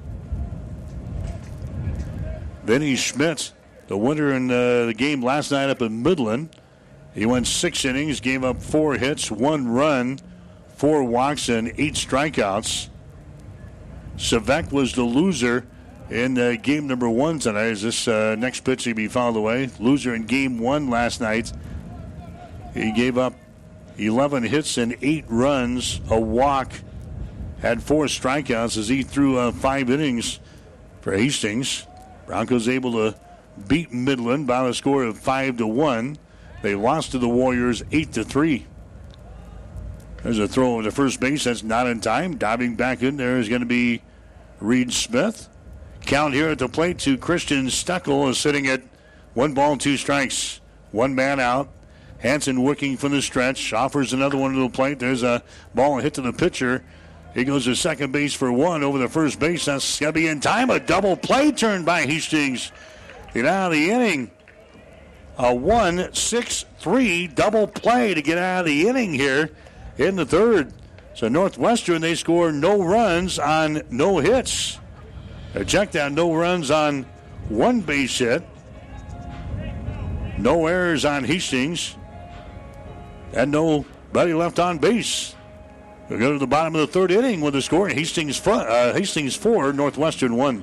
A: Vinny Schmidt, the winner in uh, the game last night up in Midland. He went six innings, gave up four hits, one run, four walks, and eight strikeouts. Savek was the loser in uh, game number one tonight. As this uh, next pitch to be fouled away, loser in game one last night. He gave up 11 hits and eight runs, a walk, had four strikeouts as he threw uh, five innings for Hastings. Broncos able to beat Midland by a score of five to one. They lost to the Warriors eight to three. There's a throw to first base. That's not in time. Diving back in there is going to be Reed Smith. Count here at the plate to Christian Steckel is sitting at one ball, two strikes. One man out. Hanson working from the stretch. Offers another one to the plate. There's a ball hit to the pitcher. He goes to second base for one over the first base. That's going to be in time. A double play turn by Hastings. Get out of the inning. A 1 6 3 double play to get out of the inning here in the third. So Northwestern, they score no runs on no hits. Check that no runs on one base hit. No errors on Hastings. And nobody left on base. We go to the bottom of the third inning with the score. Hastings front, uh, Hastings four, Northwestern one.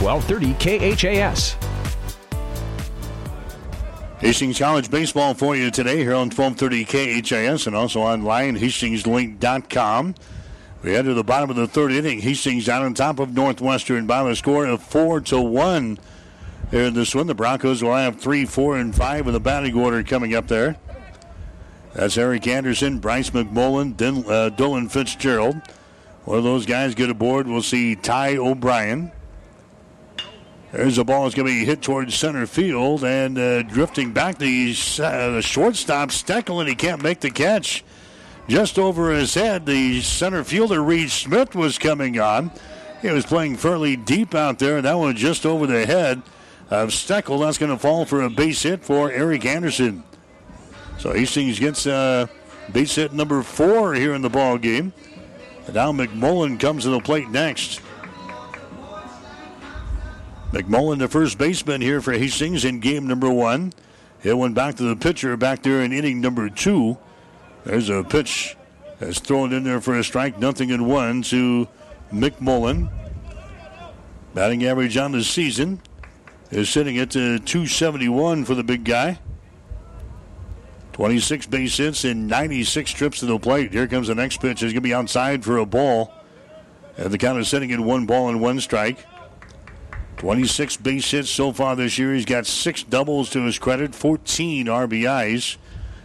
B: 1230 KHAS.
A: Hastings College baseball for you today here on 1230 KHAS and also online, hastingslink.com. We to the bottom of the third inning. Hastings out on top of Northwestern by the score of 4 to 1 here in this one. The Broncos will have 3, 4, and 5 in the batting order coming up there. That's Eric Anderson, Bryce McMullen, Din, uh, Dylan Fitzgerald. One of those guys get aboard. We'll see Ty O'Brien. There's a ball that's going to be hit towards center field and uh, drifting back the, uh, the shortstop Steckel, and he can't make the catch. Just over his head, the center fielder Reed Smith was coming on. He was playing fairly deep out there, and that one just over the head of Steckel. That's going to fall for a base hit for Eric Anderson. So Hastings gets uh, base hit number four here in the ball game. And now McMullen comes to the plate next. McMullen, the first baseman here for Hastings in game number one. Hit one back to the pitcher back there in inning number two. There's a pitch that's thrown in there for a strike, nothing in one to McMullen. Batting average on the season is sitting at uh, 271 for the big guy. 26 base hits and 96 trips to the plate. Here comes the next pitch. It's going to be outside for a ball. And the count is sitting at one ball and one strike. 26 base hits so far this year. He's got six doubles to his credit, 14 RBIs.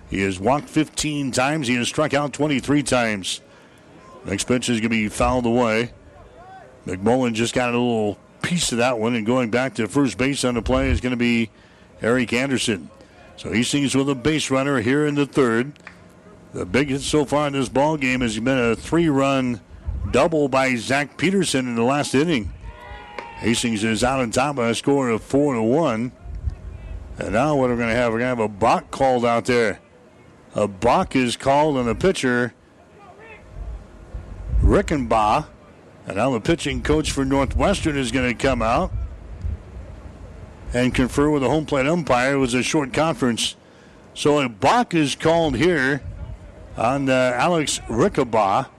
A: He has walked 15 times. He has struck out 23 times. Next pitch is going to be fouled away. McMullen just got a little piece of that one, and going back to first base on the play is going to be Eric Anderson. So he sings with a base runner here in the third. The big hit so far in this ball game has been a three-run double by Zach Peterson in the last inning. Hastings is out on top by a score of four to one. And now what we're going to have? We're going to have a balk called out there. A balk is called on the pitcher, Rickenbaugh. And now the pitching coach for Northwestern is going to come out and confer with the home plate umpire. It was a short conference. So a balk is called here on uh, Alex Rickenbaugh.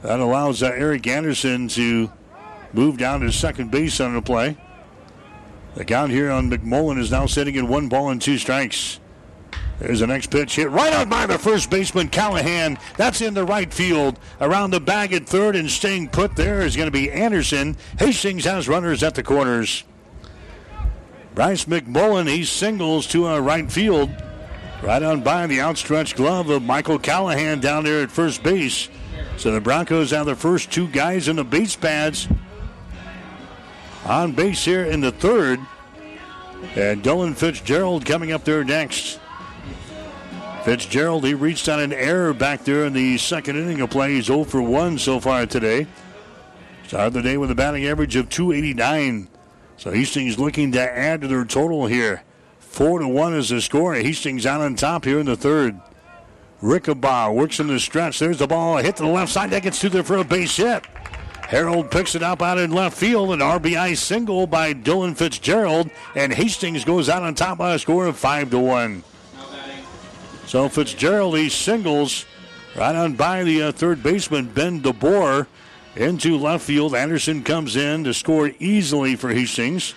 A: That allows uh, Eric Anderson to move down to second base on the play. The count here on McMullen is now sitting at one ball and two strikes. There's the next pitch hit right out by the first baseman, Callahan. That's in the right field. Around the bag at third and staying put there is going to be Anderson. Hastings has runners at the corners. Bryce McMullen, he singles to a right field. Right on by the outstretched glove of Michael Callahan down there at first base. So the Broncos have the first two guys in the base pads on base here in the third. And Dylan Fitzgerald coming up there next. Fitzgerald, he reached on an error back there in the second inning of play. He's 0 for 1 so far today. Started the day with a batting average of 289. So Hastings looking to add to their total here. 4 to 1 is the score. Hastings out on top here in the third. Rickenbaugh works in the stretch. There's the ball. Hit to the left side. That gets through there for a base hit. Harold picks it up out in left field. An RBI single by Dylan Fitzgerald. And Hastings goes out on top by a score of 5 to 1. So Fitzgerald, he singles right on by the uh, third baseman, Ben DeBoer, into left field. Anderson comes in to score easily for Hastings.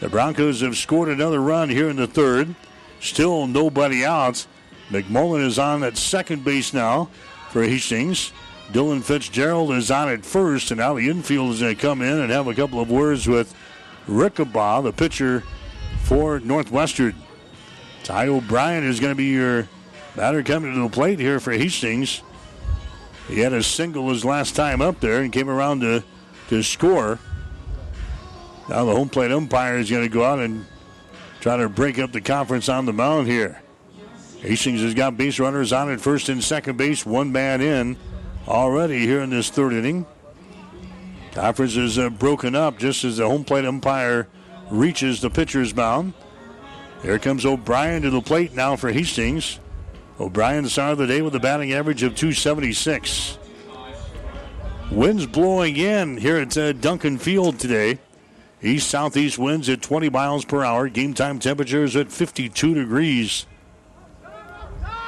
A: The Broncos have scored another run here in the third. Still nobody out. McMullen is on at second base now for Hastings. Dylan Fitzgerald is on at first, and now the infield is going to come in and have a couple of words with Rickenbaugh, the pitcher for Northwestern. Ty O'Brien is going to be your batter coming to the plate here for Hastings. He had a single his last time up there and came around to, to score. Now the home plate umpire is going to go out and try to break up the conference on the mound here. Hastings has got base runners on at first and second base, one man in already here in this third inning. Conference is uh, broken up just as the home plate umpire reaches the pitcher's mound. Here comes O'Brien to the plate now for Hastings. O'Brien started the day with a batting average of 276. Winds blowing in here at uh, Duncan Field today. East southeast winds at 20 miles per hour. Game time temperatures at 52 degrees.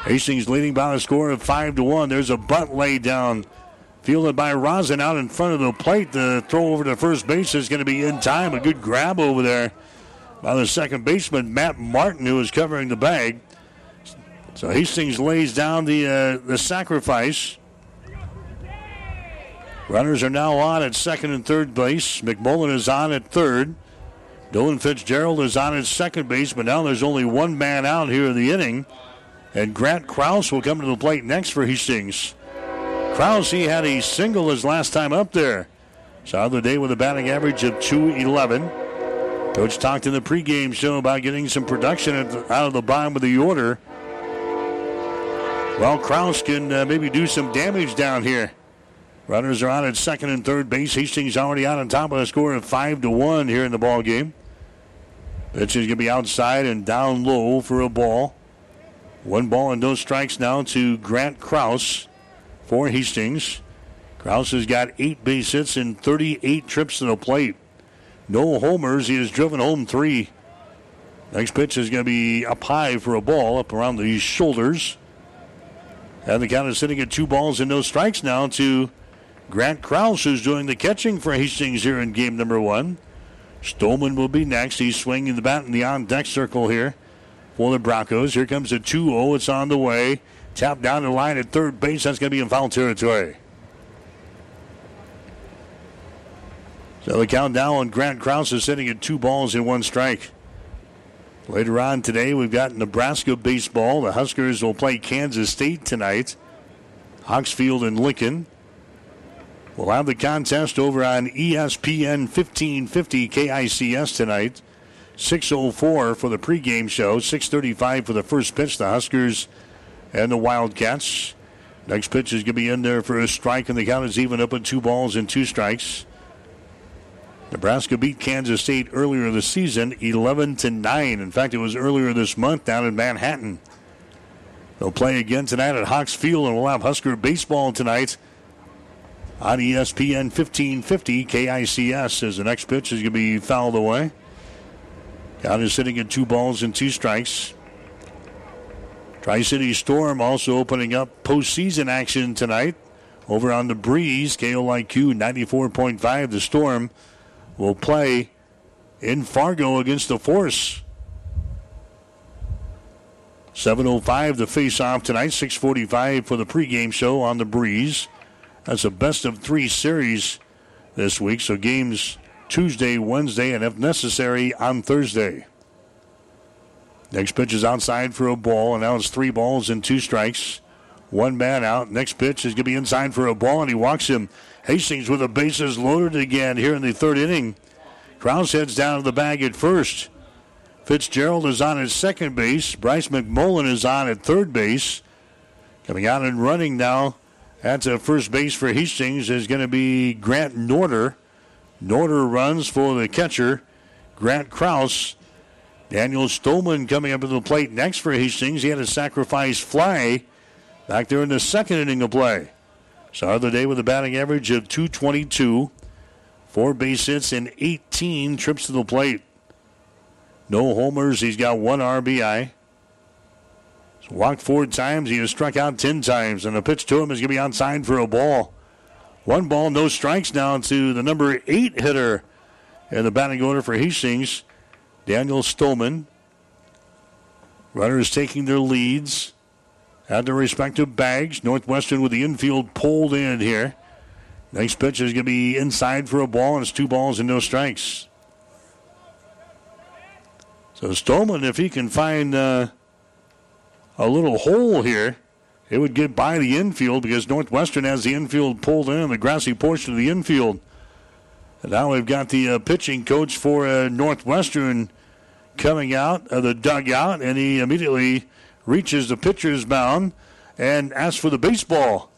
A: Hastings leading by a score of 5 to 1. There's a bunt laid down Fielded by Rosin out in front of the plate. The throw over to first base is going to be in time. A good grab over there by the second baseman, Matt Martin, who is covering the bag. So Hastings lays down the, uh, the sacrifice. Runners are now on at second and third base. McMullen is on at third. Dylan Fitzgerald is on at second base, but now there's only one man out here in the inning. And Grant Kraus will come to the plate next for Hastings. Kraus, he had a single his last time up there. Saw the day with a batting average of 211. Coach talked in the pregame show about getting some production out of the bottom of the order. Well, Kraus can uh, maybe do some damage down here. Runners are on at second and third base. Hastings already out on top of the score of five to one here in the ball game. Pitch is going to be outside and down low for a ball. One ball and no strikes now to Grant Kraus for Hastings. Kraus has got eight base hits and 38 trips to the plate. No homers. He has driven home three. Next pitch is going to be up high for a ball, up around the shoulders. And the count is sitting at two balls and no strikes now to Grant Kraus, who's doing the catching for Hastings here in game number one. Stolman will be next. He's swinging the bat in the on deck circle here for the Broncos. Here comes a 2 0. It's on the way. Tap down the line at third base. That's going to be in foul territory. So the count countdown on Grant Kraus is sitting at two balls and one strike. Later on today, we've got Nebraska baseball. The Huskers will play Kansas State tonight. Hawks Field and Lincoln. We'll have the contest over on ESPN 1550 KICS tonight. 6.04 for the pregame show, 6.35 for the first pitch. The Huskers and the Wildcats. Next pitch is going to be in there for a strike, and the count is even up at two balls and two strikes. Nebraska beat Kansas State earlier this season, 11 to 9. In fact, it was earlier this month down in Manhattan. They'll play again tonight at Hawks Field, and we'll have Husker baseball tonight on ESPN 1550 KICS as the next pitch is going to be fouled away. Count is sitting at two balls and two strikes. Tri City Storm also opening up postseason action tonight over on the Breeze. KOIQ 94.5. The Storm will play in Fargo against the Force. 7.05 the face off tonight, 6.45 for the pregame show on the Breeze. That's a best of three series this week, so games Tuesday, Wednesday, and if necessary, on Thursday. Next pitch is outside for a ball, and now it's three balls and two strikes. One man out. Next pitch is going to be inside for a ball, and he walks him. Hastings with the bases loaded again here in the third inning. Kraus heads down to the bag at first. Fitzgerald is on at second base. Bryce McMullen is on at third base. Coming out and running now at a first base for Hastings is going to be Grant Norder. Norder runs for the catcher, Grant Kraus. Daniel Stolman coming up to the plate next for Hastings. He had a sacrifice fly back there in the second inning of play. Started the day with a batting average of 222, four base hits, and 18 trips to the plate. No homers. He's got one RBI. He's walked four times. He has struck out 10 times, and the pitch to him is going to be outside for a ball. One ball, no strikes down to the number eight hitter in the batting order for Hastings, Daniel Stolman. Runners taking their leads at their respective bags. Northwestern with the infield pulled in here. Next pitch is going to be inside for a ball, and it's two balls and no strikes. So Stolman, if he can find uh, a little hole here, it would get by the infield because Northwestern has the infield pulled in, the grassy portion of the infield. And now we've got the uh, pitching coach for uh, Northwestern coming out of the dugout, and he immediately reaches the pitcher's mound and asks for the baseball.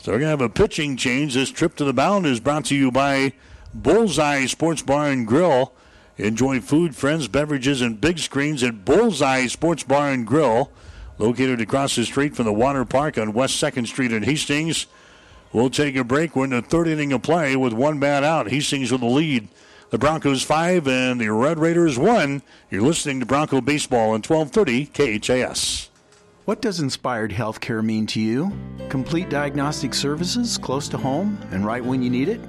A: So we're going to have a pitching change. This trip to the mound is brought to you by Bullseye Sports Bar and Grill. Enjoy food, friends, beverages, and big screens at Bullseye Sports Bar and Grill, located across the street from the water park on West 2nd Street in Hastings. We'll take a break. We're in the third inning of play with one man out. Hastings with the lead. The Broncos five and the Red Raiders one. You're listening to Bronco Baseball on 1230 KHAS.
C: What does inspired healthcare mean to you? Complete diagnostic services close to home and right when you need it?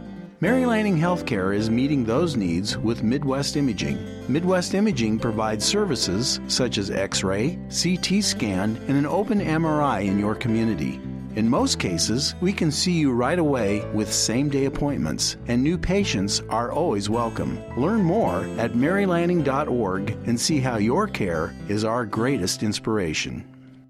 C: Mary Lanning Healthcare is meeting those needs with Midwest Imaging. Midwest Imaging provides services such as X ray, CT scan, and an open MRI in your community. In most cases, we can see you right away with same day appointments, and new patients are always welcome. Learn more at marylanning.org and see how your care is our greatest inspiration.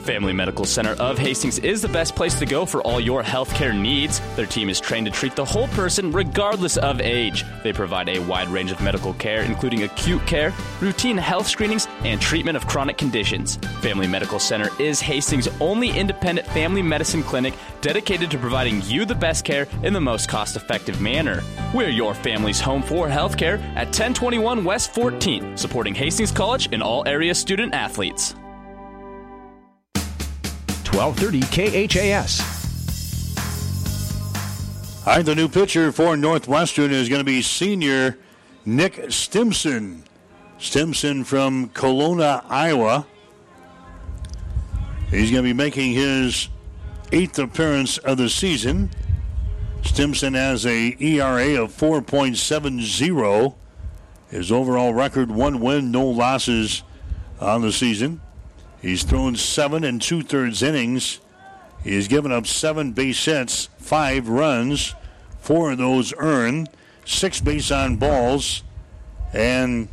G: Family Medical Center of Hastings is the best place to go for all your healthcare needs. Their team is trained to treat the whole person regardless of age. They provide a wide range of medical care, including acute care, routine health screenings, and treatment of chronic conditions. Family Medical Center is Hastings' only independent family medicine clinic dedicated to providing you the best care in the most cost effective manner. We're your family's home for healthcare at 1021 West 14th, supporting Hastings College and all area student athletes.
B: 1230 KHAS.
A: Right, the new pitcher for Northwestern is going to be senior Nick Stimson. Stimson from Kalona, Iowa. He's going to be making his eighth appearance of the season. Stimson has a ERA of 4.70. His overall record, one win, no losses on the season. He's thrown seven and two thirds innings. He's given up seven base hits, five runs, four of those earned, six base on balls, and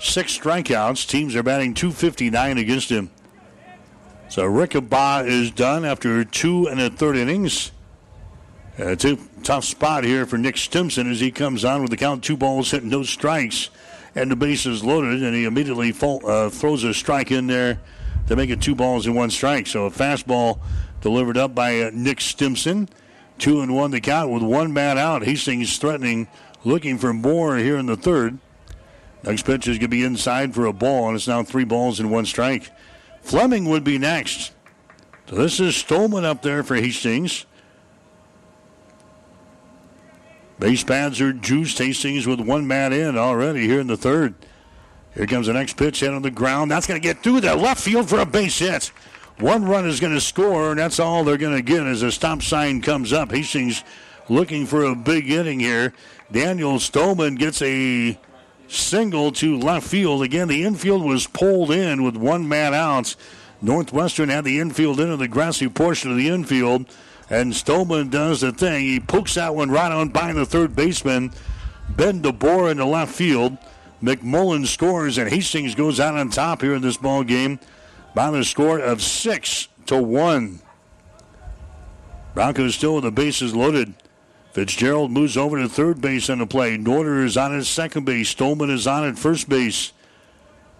A: six strikeouts. Teams are batting 259 against him. So Rickabaugh is done after two and a third innings. Uh, a tough spot here for Nick Stimson as he comes on with the count two balls hit no strikes and the bases loaded, and he immediately fall, uh, throws a strike in there to make it two balls and one strike. So a fastball delivered up by uh, Nick Stimson. Two and one to count with one man out. Hastings threatening, looking for more here in the third. Next pitch is going to be inside for a ball, and it's now three balls and one strike. Fleming would be next. So this is Stolman up there for Hastings. Base pads are juice. Hastings with one man in already here in the third. Here comes the next pitch hit on the ground. That's going to get through the left field for a base hit. One run is going to score, and that's all they're going to get as a stop sign comes up. Hastings looking for a big inning here. Daniel Stolman gets a single to left field. Again, the infield was pulled in with one man out. Northwestern had the infield into the grassy portion of the infield. And Stolman does the thing. He pokes that one right on by the third baseman. Ben DeBoer in the left field. McMullen scores, and Hastings goes out on top here in this ball game by the score of six to one. Broncos still with the bases loaded. Fitzgerald moves over to third base on the play. Norder is on at second base. Stolman is on at first base.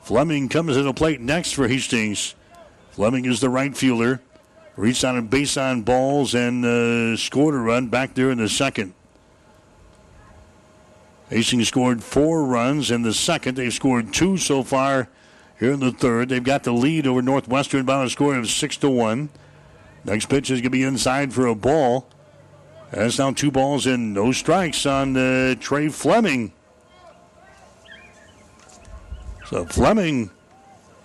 A: Fleming comes to the plate next for Hastings. Fleming is the right fielder. Reached a base on balls and uh, scored a run back there in the second. Hastings scored four runs in the second. They've scored two so far here in the third. They've got the lead over Northwestern by a score of six to one. Next pitch is going to be inside for a ball. That's now two balls and no strikes on uh, Trey Fleming. So Fleming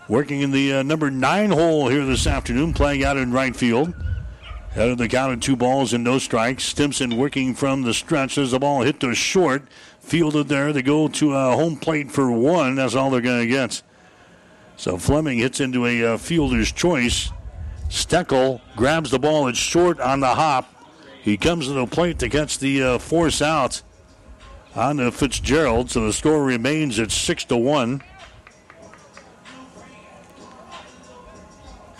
A: working in the uh, number nine hole here this afternoon, playing out in right field. Out of the count of two balls and no strikes. Stimson working from the stretch as the ball hit to short. Fielded there. They go to a home plate for one. That's all they're going to get. So Fleming hits into a uh, fielder's choice. Steckel grabs the ball. It's short on the hop. He comes to the plate to catch the uh, force out on uh, Fitzgerald. So the score remains at six to one.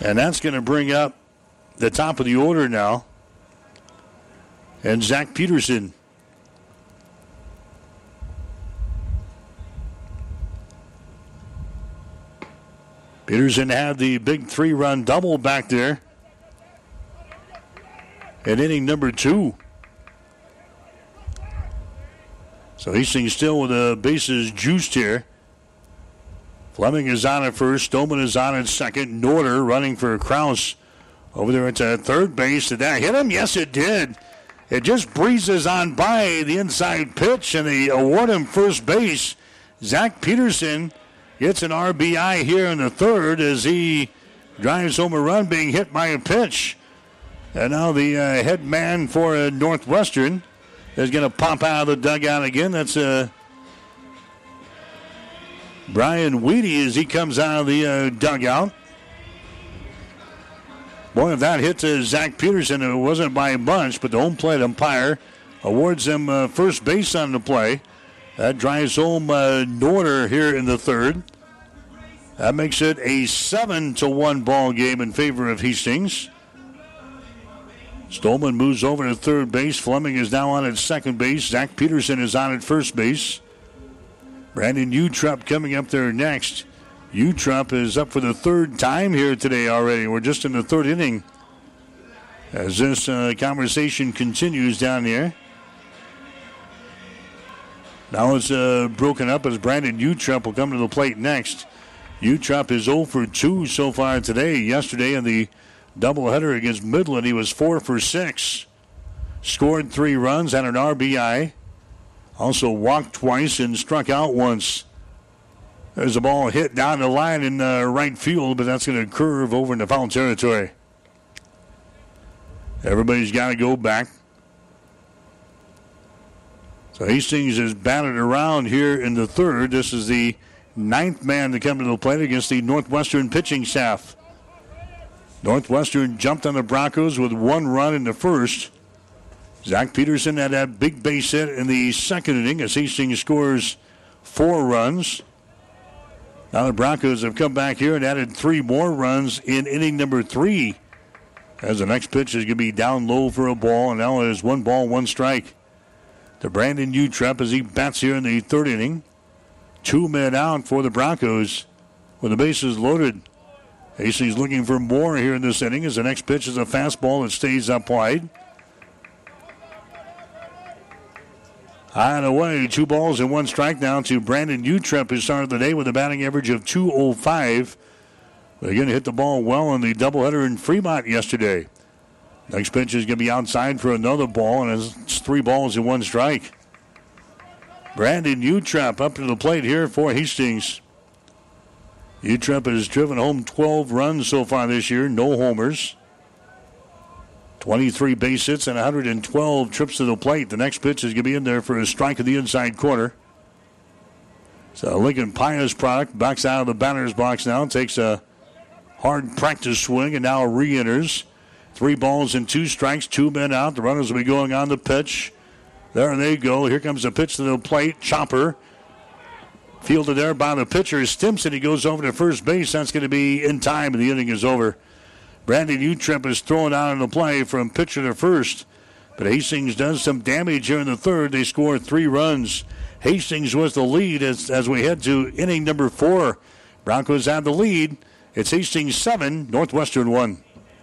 A: And that's going to bring up the top of the order now. And Zach Peterson. Peterson had the big three run double back there at inning number two. So Hastings still with the bases juiced here. Fleming is on at first. Stolman is on at second. Norder running for Kraus over there at third base. Did that hit him? Yes, it did. It just breezes on by the inside pitch, and they award him first base. Zach Peterson gets an RBI here in the third as he drives home a run being hit by a pitch. And now the uh, head man for uh, Northwestern is going to pop out of the dugout again. That's uh, Brian Weedy as he comes out of the uh, dugout. Boy, if that hit to Zach Peterson, it wasn't by a bunch, but the home plate umpire awards him uh, first base on the play. That drives home uh, Norder here in the third. That makes it a seven to one ball game in favor of Hastings. Stolman moves over to third base. Fleming is now on at second base. Zach Peterson is on at first base. Brandon Utrup coming up there next. Utrup is up for the third time here today already. We're just in the third inning as this uh, conversation continues down here. Now it's uh, broken up as Brandon Utrup will come to the plate next. Utrup is 0 for 2 so far today. Yesterday in the doubleheader against Midland, he was 4 for 6. Scored three runs and an RBI. Also walked twice and struck out once. There's a ball hit down the line in the right field, but that's going to curve over into foul territory. Everybody's got to go back. So Hastings is batted around here in the third. This is the ninth man to come to the plate against the Northwestern pitching staff. Northwestern jumped on the Broncos with one run in the first. Zach Peterson had that big base hit in the second inning as Hastings scores four runs. Now the Broncos have come back here and added three more runs in inning number three. As the next pitch is going to be down low for a ball, and now it is one ball, one strike. To Brandon Utrup as he bats here in the third inning. Two men out for the Broncos with the bases loaded. Hastings looking for more here in this inning as the next pitch is a fastball that stays up wide. High and away, two balls and one strike now to Brandon Utrup, who started the day with a batting average of 205. They're going to hit the ball well in the doubleheader in Fremont yesterday. Next pitch is going to be outside for another ball, and it's three balls and one strike. Brandon Utrup up to the plate here for Hastings. Utrup has driven home 12 runs so far this year, no homers. 23 base hits and 112 trips to the plate. The next pitch is going to be in there for a strike in the inside corner. So Lincoln Pius product backs out of the batter's box now, takes a hard practice swing, and now re enters. Three balls and two strikes, two men out. The runners will be going on the pitch. There they go. Here comes the pitch to the plate. Chopper. Fielded there by the pitcher. Stimson. He goes over to first base. That's going to be in time, and the inning is over. Brandon Utrup is thrown out of the play from pitcher to first. But Hastings does some damage here in the third. They score three runs. Hastings was the lead as, as we head to inning number four. Broncos have the lead. It's Hastings 7, Northwestern 1.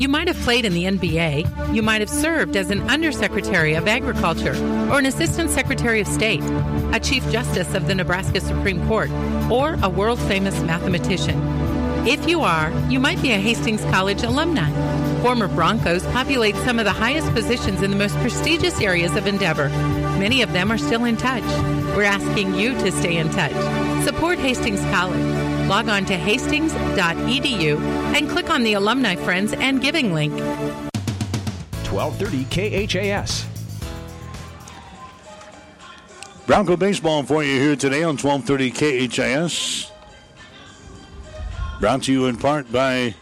F: You might have played in the NBA. You might have served as an Undersecretary of Agriculture or an Assistant Secretary of State, a Chief Justice of the Nebraska Supreme Court, or a world famous mathematician. If you are, you might be a Hastings College alumni. Former Broncos populate some of the highest positions in the most prestigious areas of endeavor. Many of them are still in touch. We're asking you to stay in touch. Support Hastings College. Log on to hastings.edu and click on the Alumni Friends and Giving link.
B: 1230 KHAS.
A: Bronco baseball for you here today on 1230 KHAS. Brought to you in part by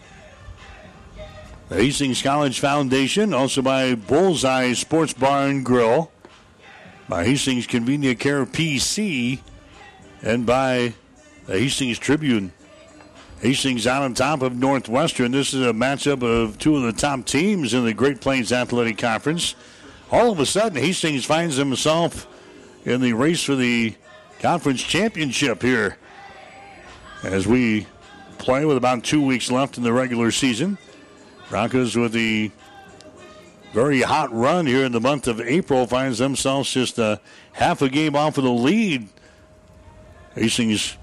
A: the Hastings College Foundation, also by Bullseye Sports Bar and Grill, by Hastings Convenient Care PC, and by the Hastings Tribune. Hastings out on top of Northwestern. This is a matchup of two of the top teams in the Great Plains Athletic Conference. All of a sudden, Hastings finds himself in the race for the conference championship here as we play with about two weeks left in the regular season. Broncos with the very hot run here in the month of April finds themselves just a half a game off of the lead. Hastings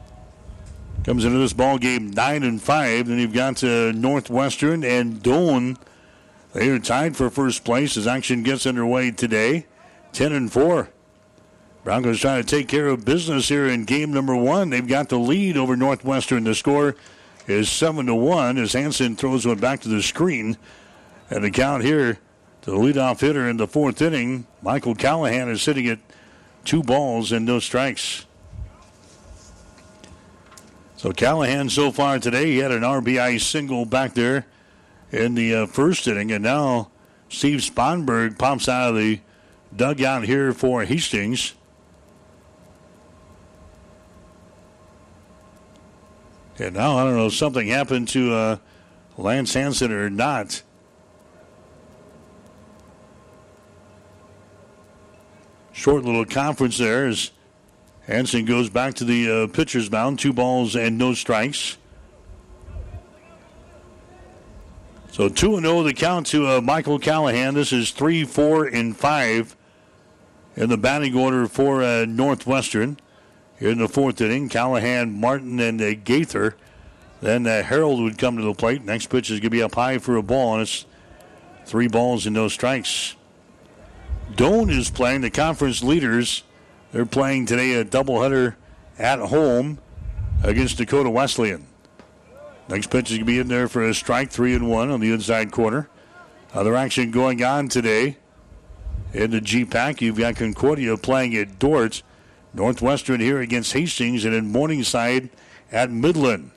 A: comes into this ball game nine and five. Then you've got uh, Northwestern and Doane. They are tied for first place as action gets underway today. Ten and four. Broncos trying to take care of business here in game number one. They've got the lead over Northwestern. The score is seven to one as Hanson throws one back to the screen. And the count here to the leadoff hitter in the fourth inning, Michael Callahan is sitting at two balls and no strikes. So Callahan so far today, he had an RBI single back there in the uh, first inning, and now Steve Sponberg pops out of the dugout here for Hastings. And now I don't know if something happened to uh, Lance Hanson or not. Short little conference there as Hanson goes back to the uh, pitcher's mound, two balls and no strikes. So 2 0 the count to uh, Michael Callahan. This is 3 4 and 5 in the batting order for uh, Northwestern. Here in the fourth inning, Callahan, Martin, and uh, Gaither. Then uh, Harold would come to the plate. Next pitch is going to be up high for a ball, and it's three balls and no strikes. Doane is playing the conference leaders. They're playing today a doubleheader at home against Dakota Wesleyan. Next pitch is going to be in there for a strike, three and one on the inside corner. Other action going on today in the GPAC. You've got Concordia playing at Dordt. Northwestern here against Hastings, and in Morningside at Midland.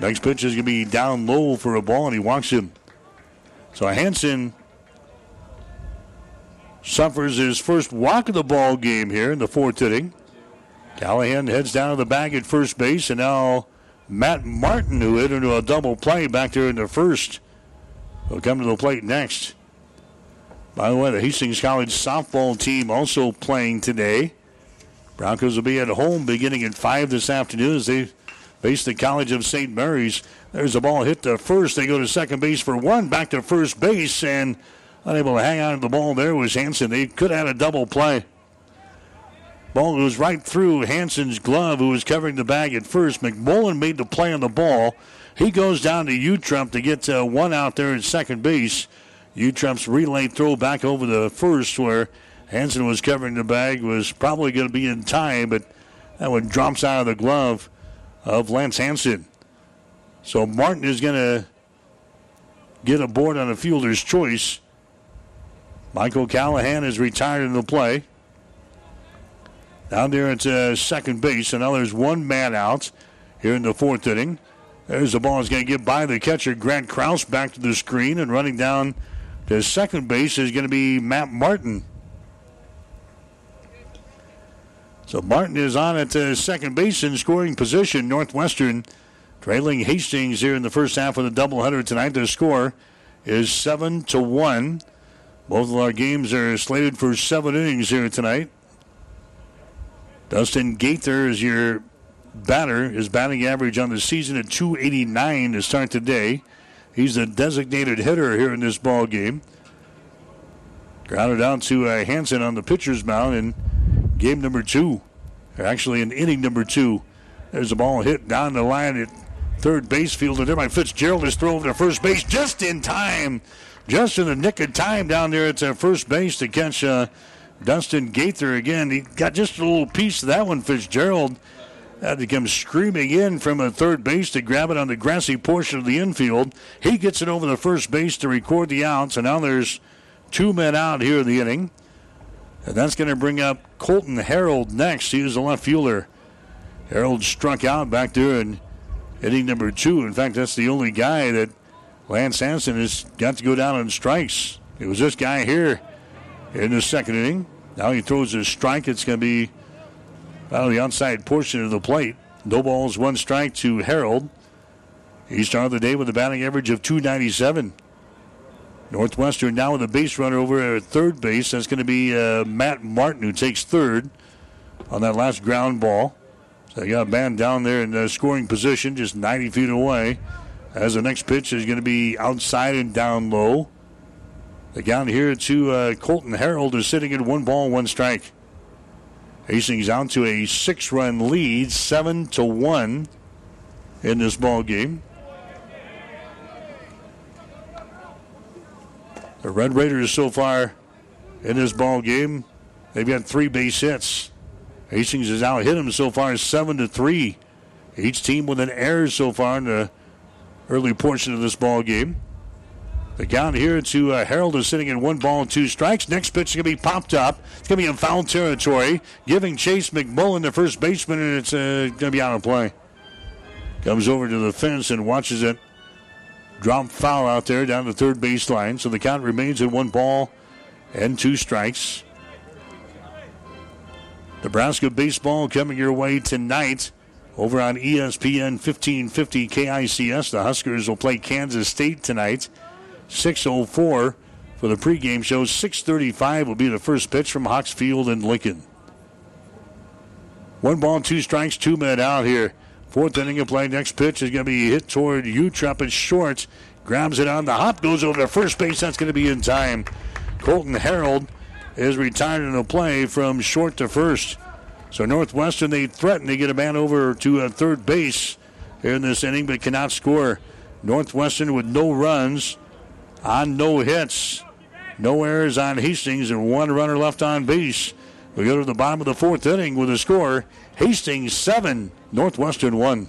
A: Next pitch is going to be down low for a ball, and he walks him. So Hanson suffers his first walk of the ball game here in the fourth inning. Callahan heads down to the bag at first base, and now Matt Martin, who hit into a double play back there in the first, will come to the plate next. By the way, the Hastings College softball team also playing today. Broncos will be at home beginning at 5 this afternoon as they face the College of St. Mary's. There's a ball hit to first. They go to second base for one, back to first base, and unable to hang on to the ball there was Hanson. They could have had a double play. Ball goes right through Hanson's glove, who was covering the bag at first. McMullen made the play on the ball. He goes down to Utrup to get uh, one out there at second base. Utrup's relay throw back over the first, where Hanson was covering the bag, was probably going to be in time, but that one drops out of the glove of Lance Hanson. So Martin is going to get aboard on a fielder's choice. Michael Callahan is retired in the play. Down there at uh, second base, and now there's one man out here in the fourth inning. There's the ball is going to get by the catcher, Grant Kraus, back to the screen, and running down to second base is going to be Matt Martin. So Martin is on at uh, second base in scoring position. Northwestern trailing Hastings here in the first half of the doubleheader tonight. Their score is seven to one. Both of our games are slated for seven innings here tonight. Dustin Gaither is your batter. His batting average on the season at 289 to start today. He's the designated hitter here in this ball game. Grounded out to uh, Hanson on the pitcher's mound in game number two. Actually, in inning number two. There's a ball hit down the line at third base field, and there by Fitzgerald is thrown to first base just in time. Just in the nick of time down there at uh, first base to catch uh, Dustin Gaither again. He got just a little piece of that one, Fitzgerald. Had to come screaming in from a third base to grab it on the grassy portion of the infield. He gets it over the first base to record the outs, and now there's two men out here in the inning. And that's going to bring up Colton Harold next. He was a left fielder. Harold struck out back there in inning number two. In fact, that's the only guy that Lance Hanson has got to go down on strikes. It was this guy here in the second inning. Now he throws a strike. It's going to be out of the outside portion of the plate. No balls, one strike to Harold. He started the day with a batting average of 297. Northwestern now with a base runner over at third base. That's going to be uh, Matt Martin who takes third on that last ground ball. So they got a man down there in the scoring position, just 90 feet away. As the next pitch is going to be outside and down low. The count here to uh, Colton Harold is sitting at one ball, one strike. Hastings out to a six-run lead, seven to one in this ball game. The Red Raiders so far in this ball game, they've got three base hits. Hastings has out hit them so far seven to three. Each team with an error so far in the early portion of this ball game. The count here to uh, Harold is sitting in one ball and two strikes. Next pitch is going to be popped up. It's going to be in foul territory, giving Chase McMullen the first baseman, and it's uh, going to be out of play. Comes over to the fence and watches it drop foul out there down the third base line. So the count remains at one ball and two strikes. Nebraska baseball coming your way tonight over on ESPN 1550 KICS. The Huskers will play Kansas State tonight. 6.04 for the pregame show. 6.35 will be the first pitch from Hawks Field in Lincoln. One ball, two strikes, two men out here. Fourth inning of play. Next pitch is going to be hit toward Utrep at short. Grabs it on the hop, goes over to first base. That's going to be in time. Colton Harold is retired in the play from short to first. So Northwestern, they threaten to get a man over to a third base here in this inning, but cannot score. Northwestern with no runs on no hits. No errors on Hastings and one runner left on base. We go to the bottom of the fourth inning with a score Hastings 7, Northwestern 1.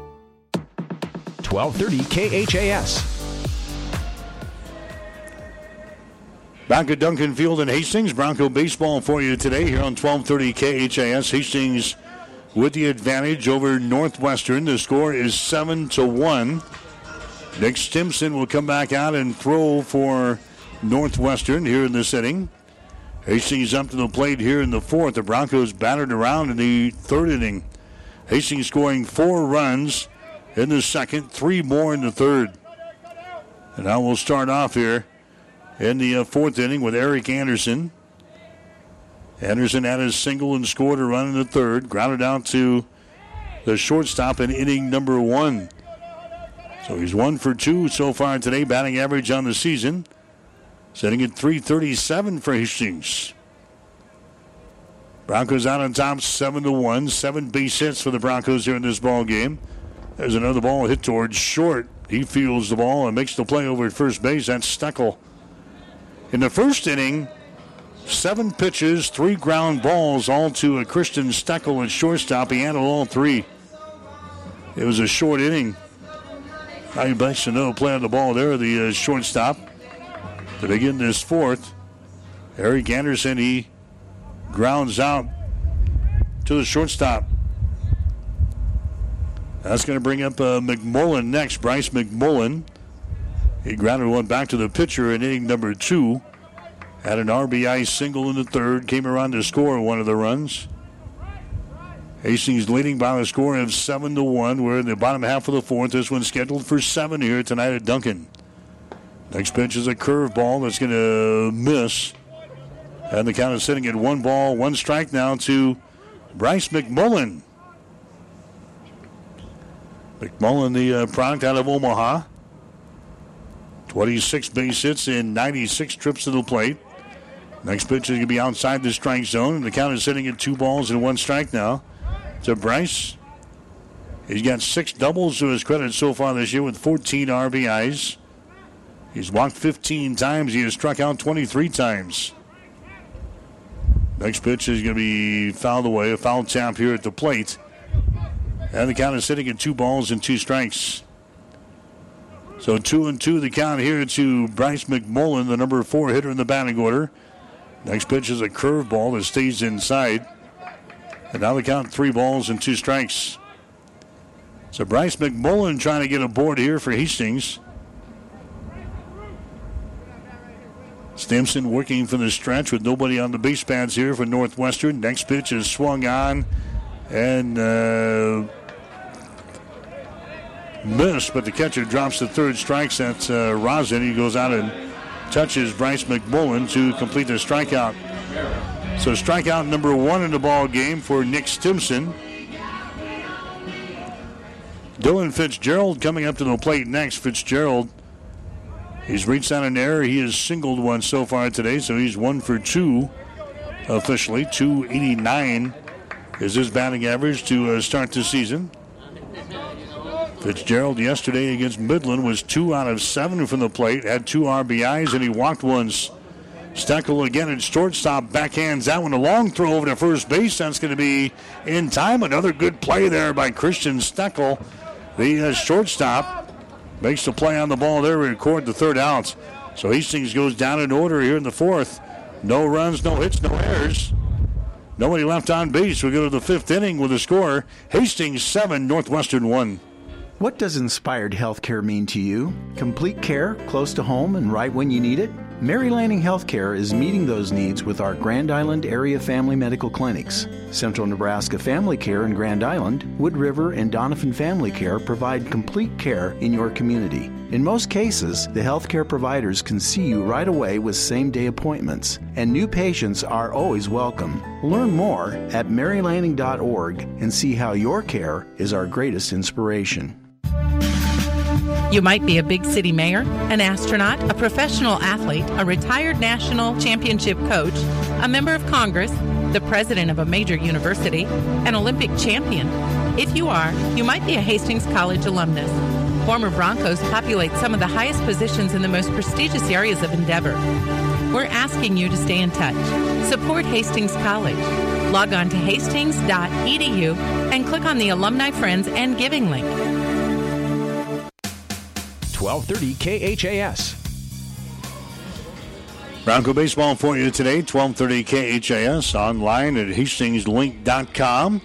B: 1230 KHAS.
A: Back at Duncan Field in Hastings, Bronco baseball for you today here on 1230 KHAS. Hastings with the advantage over Northwestern. The score is 7 to 1. Nick Stimson will come back out and throw for Northwestern here in this inning. Hastings up to the plate here in the fourth. The Broncos battered around in the third inning. Hastings scoring four runs in the second, three more in the third. And now we'll start off here in the uh, fourth inning with Eric Anderson. Anderson had a single and scored a run in the third, grounded out to the shortstop in inning number one. So he's one for two so far today, batting average on the season, setting at 337 for Hastings. Broncos out on top, seven to one. Seven base hits for the Broncos here in this ball game. There's another ball hit towards short. He fields the ball and makes the play over at first base. That's Steckel. In the first inning, seven pitches, three ground balls, all to a Christian Steckel at shortstop. He handled all three. It was a short inning. He makes another play on the ball there, the uh, shortstop. To begin this fourth, Eric Anderson, he grounds out to the shortstop. That's going to bring up uh, McMullen next. Bryce McMullen. He grounded one back to the pitcher in inning number two. Had an RBI single in the third. Came around to score one of the runs. Hastings leading by a score of 7 to 1. We're in the bottom half of the fourth. This one's scheduled for 7 here tonight at Duncan. Next pitch is a curveball that's going to miss. And the count is sitting at one ball, one strike now to Bryce McMullen. McMullen, the uh, product out of Omaha. 26 base hits in 96 trips to the plate. Next pitch is going to be outside the strike zone, the count is sitting at two balls and one strike now to Bryce. He's got six doubles to his credit so far this year with 14 RBIs. He's walked 15 times. He has struck out 23 times. Next pitch is going to be fouled away, a foul tap here at the plate. And the count is sitting at two balls and two strikes. So two and two the count here to Bryce McMullen, the number four hitter in the batting order. Next pitch is a curveball that stays inside. And now the count three balls and two strikes. So Bryce McMullen trying to get aboard here for Hastings. Stimson working from the stretch with nobody on the base pads here for Northwestern. Next pitch is swung on and uh, missed, but the catcher drops the third strike. That's uh, Rosin. He goes out and touches Bryce McMullen to complete the strikeout. So strikeout number one in the ball game for Nick Stimson. Dylan Fitzgerald coming up to the plate next. Fitzgerald, he's reached out an error. He has singled one so far today, so he's one for two officially. 289 is his batting average to uh, start the season. Fitzgerald yesterday against Midland was two out of seven from the plate, had two RBIs, and he walked once. Steckel again at shortstop, backhands that one. A long throw over to first base. That's going to be in time. Another good play there by Christian Steckel. The uh, shortstop makes the play on the ball there and record the third out. So Hastings goes down in order here in the fourth. No runs, no hits, no errors. Nobody left on base. We go to the fifth inning with a score Hastings 7, Northwestern 1.
C: What does inspired healthcare mean to you? Complete care, close to home, and right when you need it? Mary Lanning Healthcare is meeting those needs with our Grand Island area family medical clinics. Central Nebraska Family Care in Grand Island, Wood River, and Doniphan Family Care provide complete care in your community. In most cases, the healthcare providers can see you right away with same day appointments, and new patients are always welcome. Learn more at marylanning.org and see how your care is our greatest inspiration.
F: You might be a big city mayor, an astronaut, a professional athlete, a retired national championship coach, a member of Congress, the president of a major university, an Olympic champion. If you are, you might be a Hastings College alumnus. Former Broncos populate some of the highest positions in the most prestigious areas of endeavor. We're asking you to stay in touch. Support Hastings College. Log on to hastings.edu and click on the Alumni Friends and Giving link.
B: 1230 KHAS.
A: Bronco baseball for you today, 1230 KHAS, online at hastingslink.com.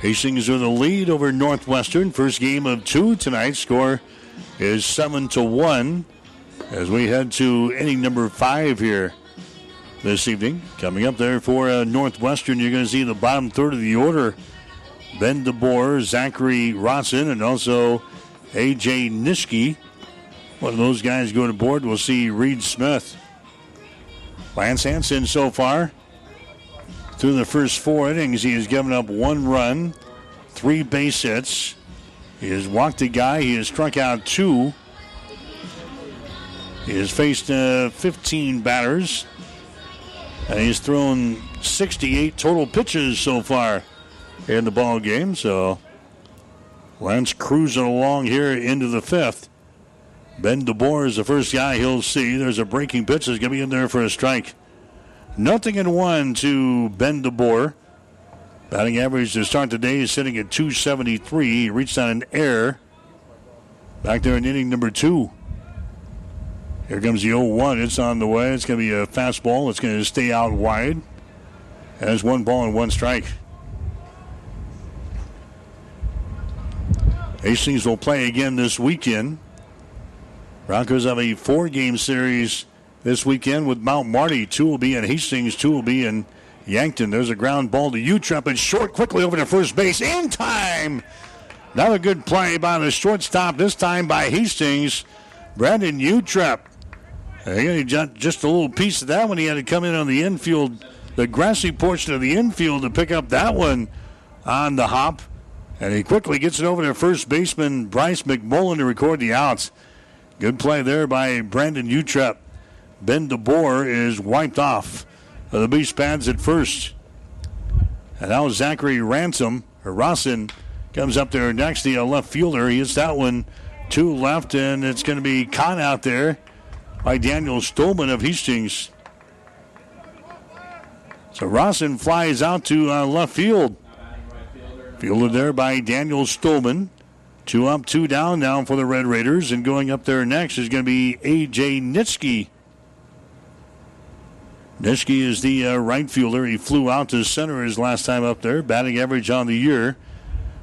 A: Hastings are the lead over Northwestern. First game of two tonight. Score is 7 to 1 as we head to inning number five here this evening. Coming up there for uh, Northwestern, you're going to see the bottom third of the order. Ben DeBoer, Zachary Rosson, and also A.J. Nishke. Of those guys going to board. We'll see Reed Smith. Lance Hanson so far through the first four innings, he has given up one run, three base hits. He has walked a guy. He has struck out two. He has faced uh, 15 batters. And he's thrown 68 total pitches so far in the ball game. So Lance cruising along here into the fifth. Ben DeBoer is the first guy he'll see. There's a breaking pitch that's going to be in there for a strike. Nothing in one to Ben DeBoer. Batting average to start the day is sitting at 273. He reached on an error. Back there in inning number two. Here comes the 0 1. It's on the way. It's going to be a fastball. It's going to stay out wide. Has one ball and one strike. Hastings will play again this weekend. Broncos have a four game series this weekend with Mount Marty. Two will be in Hastings, two will be in Yankton, there's a ground ball to Utrep and short quickly over to first base in time. Another good play by the shortstop, this time by Hastings. Brandon Utrep. He got just a little piece of that when he had to come in on the infield, the grassy portion of the infield to pick up that one on the hop. And he quickly gets it over to first baseman Bryce McMullen to record the outs. Good play there by Brandon Utrep. Ben DeBoer is wiped off of the base pads at first. And now Zachary Ransom, or Rossin, comes up there next. To the left fielder, he hits that one two left, and it's going to be caught out there by Daniel Stolman of Hastings. So Rossin flies out to uh, left field. Fielded there by Daniel Stolman. Two up, two down now for the Red Raiders. And going up there next is going to be A.J. Nitsky. Nitsky is the uh, right fielder. He flew out to center his last time up there. Batting average on the year,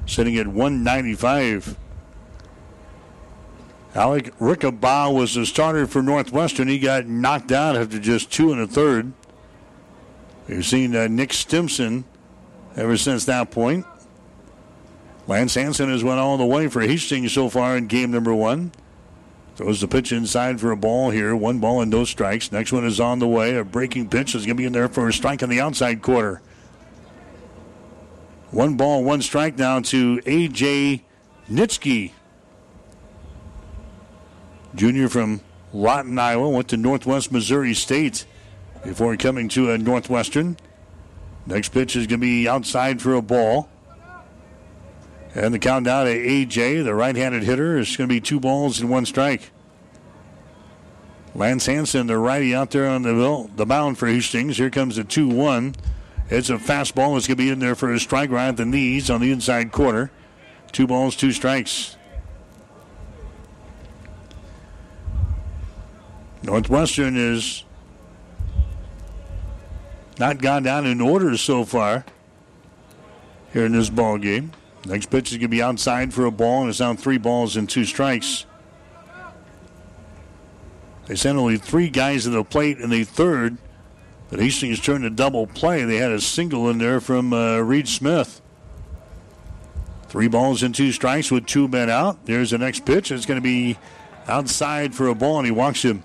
A: sitting at 195. Alec Rickabaugh was the starter for Northwestern. He got knocked out after just two and a third. We've seen uh, Nick Stimson ever since that point. Lance Hanson has went all the way for Hastings so far in game number one. Throws the pitch inside for a ball here. One ball and no strikes. Next one is on the way. A breaking pitch is going to be in there for a strike in the outside quarter. One ball, one strike now to A.J. Nitsky. Junior from Lawton, Iowa, went to Northwest Missouri State before coming to a Northwestern. Next pitch is going to be outside for a ball. And the countdown to AJ, the right handed hitter, is going to be two balls and one strike. Lance Hanson, the righty out there on the, the mound for Hastings. Here comes the 2 1. It's a fastball. It's going to be in there for a strike right at the knees on the inside corner. Two balls, two strikes. Northwestern is not gone down in order so far here in this ball game. Next pitch is going to be outside for a ball, and it's down three balls and two strikes. They sent only three guys to the plate in the third, but Hastings turned a double play. They had a single in there from uh, Reed Smith. Three balls and two strikes with two men out. There's the next pitch. It's going to be outside for a ball, and he walks him.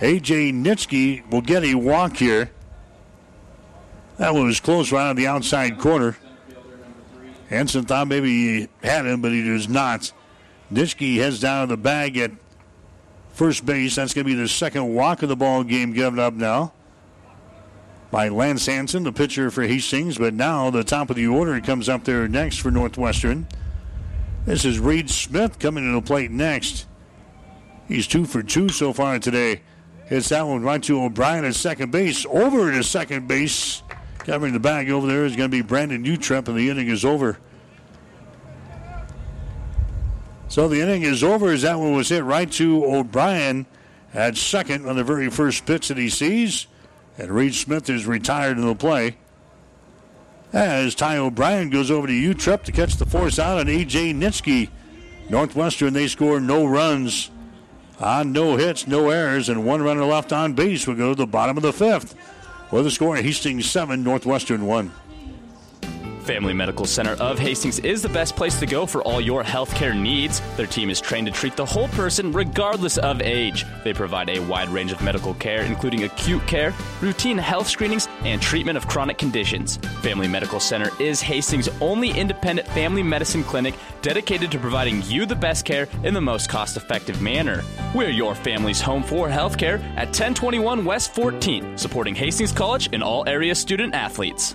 A: A.J. Nitsky will get a walk here. That one was close right on the outside corner. Hanson thought maybe he had him, but he does not. Nitschke heads down to the bag at first base. That's going to be the second walk of the ball game given up now by Lance Hanson, the pitcher for Hastings. But now the top of the order comes up there next for Northwestern. This is Reed Smith coming to the plate next. He's two for two so far today. Hits that one right to O'Brien at second base. Over to second base. Covering the bag over there is going to be Brandon Utrep, and the inning is over. So the inning is over as that one was hit right to O'Brien at second on the very first pitch that he sees. And Reed Smith is retired in the play. As Ty O'Brien goes over to Utrep to catch the force out on A.J. Nitsky. Northwestern, they score no runs on no hits, no errors, and one runner left on base. We go to the bottom of the fifth. With the score, Hastings 7, Northwestern 1.
G: Family Medical Center of Hastings is the best place to go for all your healthcare needs. Their team is trained to treat the whole person regardless of age. They provide a wide range of medical care, including acute care, routine health screenings, and treatment of chronic conditions. Family Medical Center is Hastings' only independent family medicine clinic dedicated to providing you the best care in the most cost effective manner. We're your family's home for healthcare at 1021 West 14th, supporting Hastings College and all area student athletes.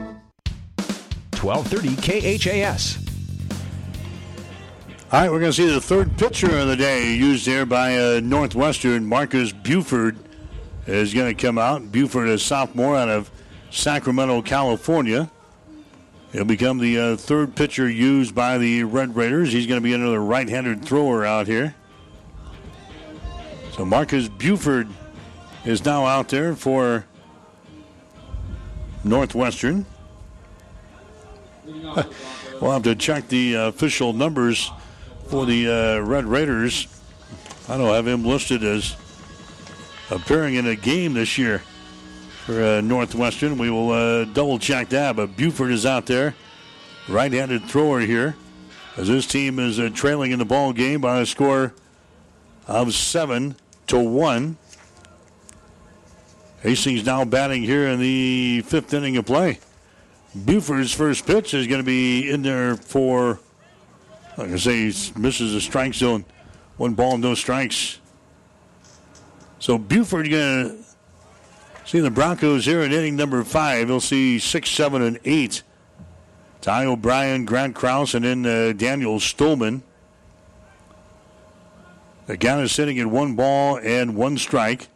B: 1230 KHAS.
A: All right, we're going to see the third pitcher of the day used there by uh, Northwestern, Marcus Buford. is going to come out. Buford, is a sophomore out of Sacramento, California. He'll become the uh, third pitcher used by the Red Raiders. He's going to be another right handed thrower out here. So Marcus Buford is now out there for Northwestern. *laughs* we'll have to check the uh, official numbers for the uh, Red Raiders. I don't have him listed as appearing in a game this year for uh, Northwestern. We will double check that, but Buford is out there, right-handed thrower here, as this team is trailing in the ball game by a score of seven to one. Hastings now batting here in the fifth inning of play. Buford's first pitch is going to be in there for, like I say, he misses the strike zone. One ball, no strikes. So Buford going to see the Broncos here in inning number five. He'll see six, seven, and eight. Ty O'Brien, Grant Kraus, and then uh, Daniel Stolman. The count is sitting at one ball and one strike.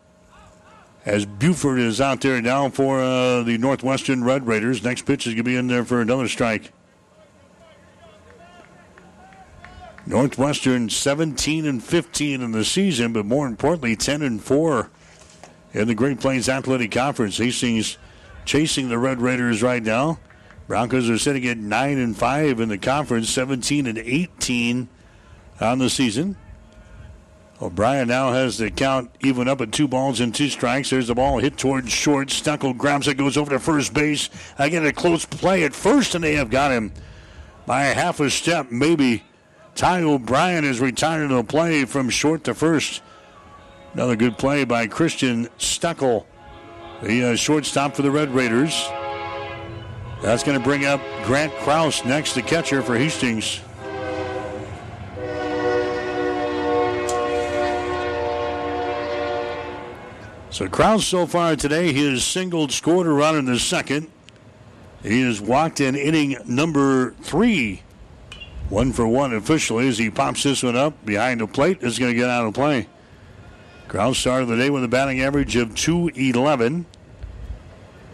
A: As Buford is out there now for uh, the Northwestern Red Raiders. Next pitch is going to be in there for another strike. Northwestern 17 and 15 in the season, but more importantly, 10 and 4 in the Great Plains Athletic Conference. Hastings chasing the Red Raiders right now. Broncos are sitting at 9 and 5 in the conference, 17 and 18 on the season. O'Brien now has the count even up at two balls and two strikes. There's the ball hit towards short. Stuckel grabs it, goes over to first base. Again, a close play at first, and they have got him by half a step, maybe. Ty O'Brien is retired to the play from short to first. Another good play by Christian Stuckel, the uh, shortstop for the Red Raiders. That's going to bring up Grant Kraus next, the catcher for Hastings. So Kraus so far today, he has singled, scored a run in the second. He has walked in inning number three one for one officially as he pops this one up behind the plate. Is going to get out of play. Kraus started the day with a batting average of 211.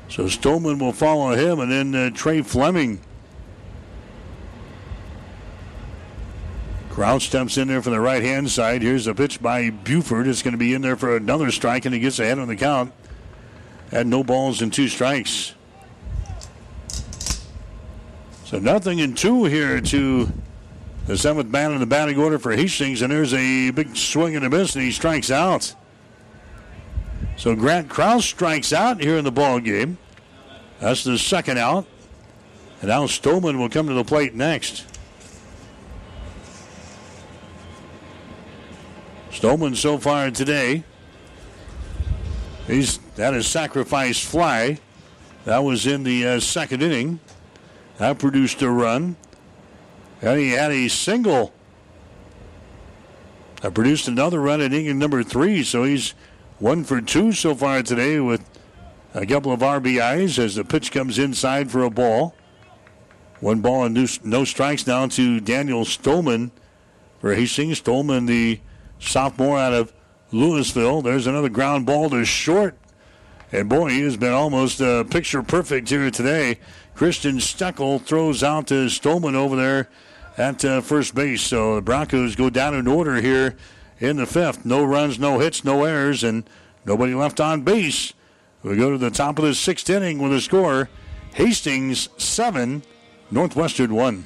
A: So Stolman will follow him, and then uh, Trey Fleming. Kraus steps in there for the right hand side. Here's a pitch by Buford. It's going to be in there for another strike, and he gets ahead on the count. Had no balls and two strikes. So nothing in two here to the seventh man in the batting order for Hastings, and there's a big swing and a miss, and he strikes out. So Grant Kraus strikes out here in the ball game. That's the second out. And now Stolman will come to the plate next. Stolman so far today, he's that is sacrifice fly. That was in the uh, second inning. That produced a run. And he had a single. That produced another run in inning number three. So he's one for two so far today with a couple of RBIs as the pitch comes inside for a ball. One ball and no strikes now to Daniel Stolman Hastings. Stolman, the sophomore out of Louisville. There's another ground ball to short. And boy, he has been almost uh, picture perfect here today. Christian Stuckel throws out to Stolman over there at uh, first base. So the Broncos go down in order here in the fifth. No runs, no hits, no errors, and nobody left on base. We go to the top of the sixth inning with a score Hastings 7, Northwestern 1.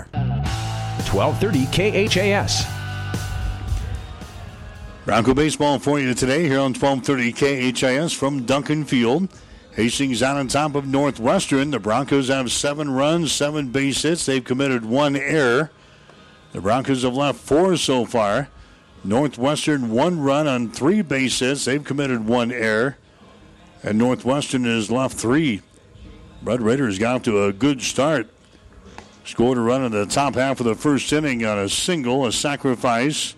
B: 1230 KHAS.
A: Bronco baseball for you today here on 1230 KHAS from Duncan Field. Hastings out on top of Northwestern. The Broncos have seven runs, seven base hits. They've committed one error. The Broncos have left four so far. Northwestern one run on three base hits. They've committed one error. And Northwestern has left three. Brad Red Raiders got off to a good start. Scored a run in the top half of the first inning on a single, a sacrifice.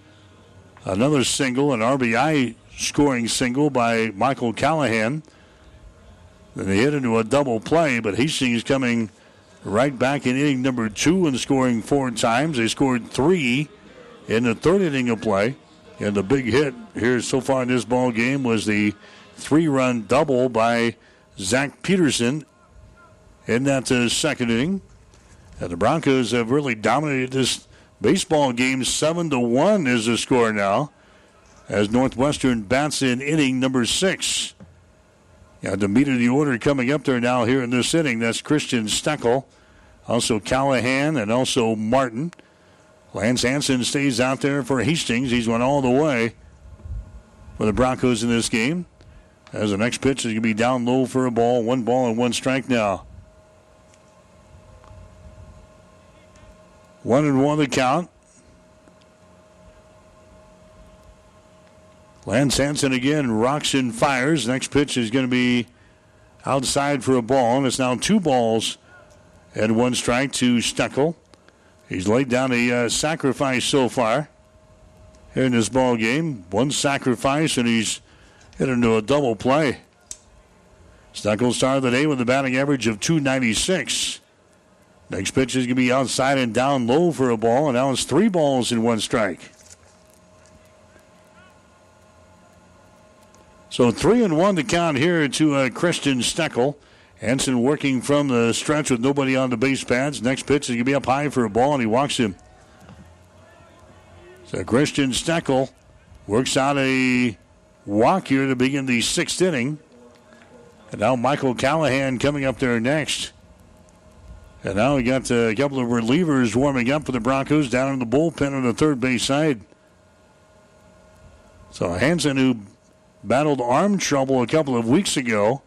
A: Another single, an RBI scoring single by Michael Callahan. Then they hit into a double play, but Hastings coming right back in inning number two and scoring four times. They scored three in the third inning of play. And the big hit here so far in this ball game was the three-run double by Zach Peterson in that uh, second inning. The Broncos have really dominated this baseball game. Seven to one is the score now, as Northwestern bats in inning number six. Yeah, the meat of the order coming up there now here in this inning. That's Christian Steckel, also Callahan, and also Martin. Lance Hanson stays out there for Hastings. He's went all the way for the Broncos in this game. As the next pitch is going to be down low for a ball. One ball and one strike now. One and one the count. Lance Hanson again rocks and fires. Next pitch is going to be outside for a ball, and it's now two balls and one strike to Steckel. He's laid down a uh, sacrifice so far here in this ball game. One sacrifice, and he's hit into a double play. Steckel started the day with a batting average of 296. Next pitch is going to be outside and down low for a ball, and now it's three balls in one strike. So three and one to count here to uh, Christian Steckel. Hanson working from the stretch with nobody on the base pads. Next pitch is going to be up high for a ball, and he walks him. So Christian Steckel works out a walk here to begin the sixth inning. And now Michael Callahan coming up there next. And now we got a couple of relievers warming up for the Broncos down in the bullpen on the third base side. So Hanson, who battled arm trouble a couple of weeks ago,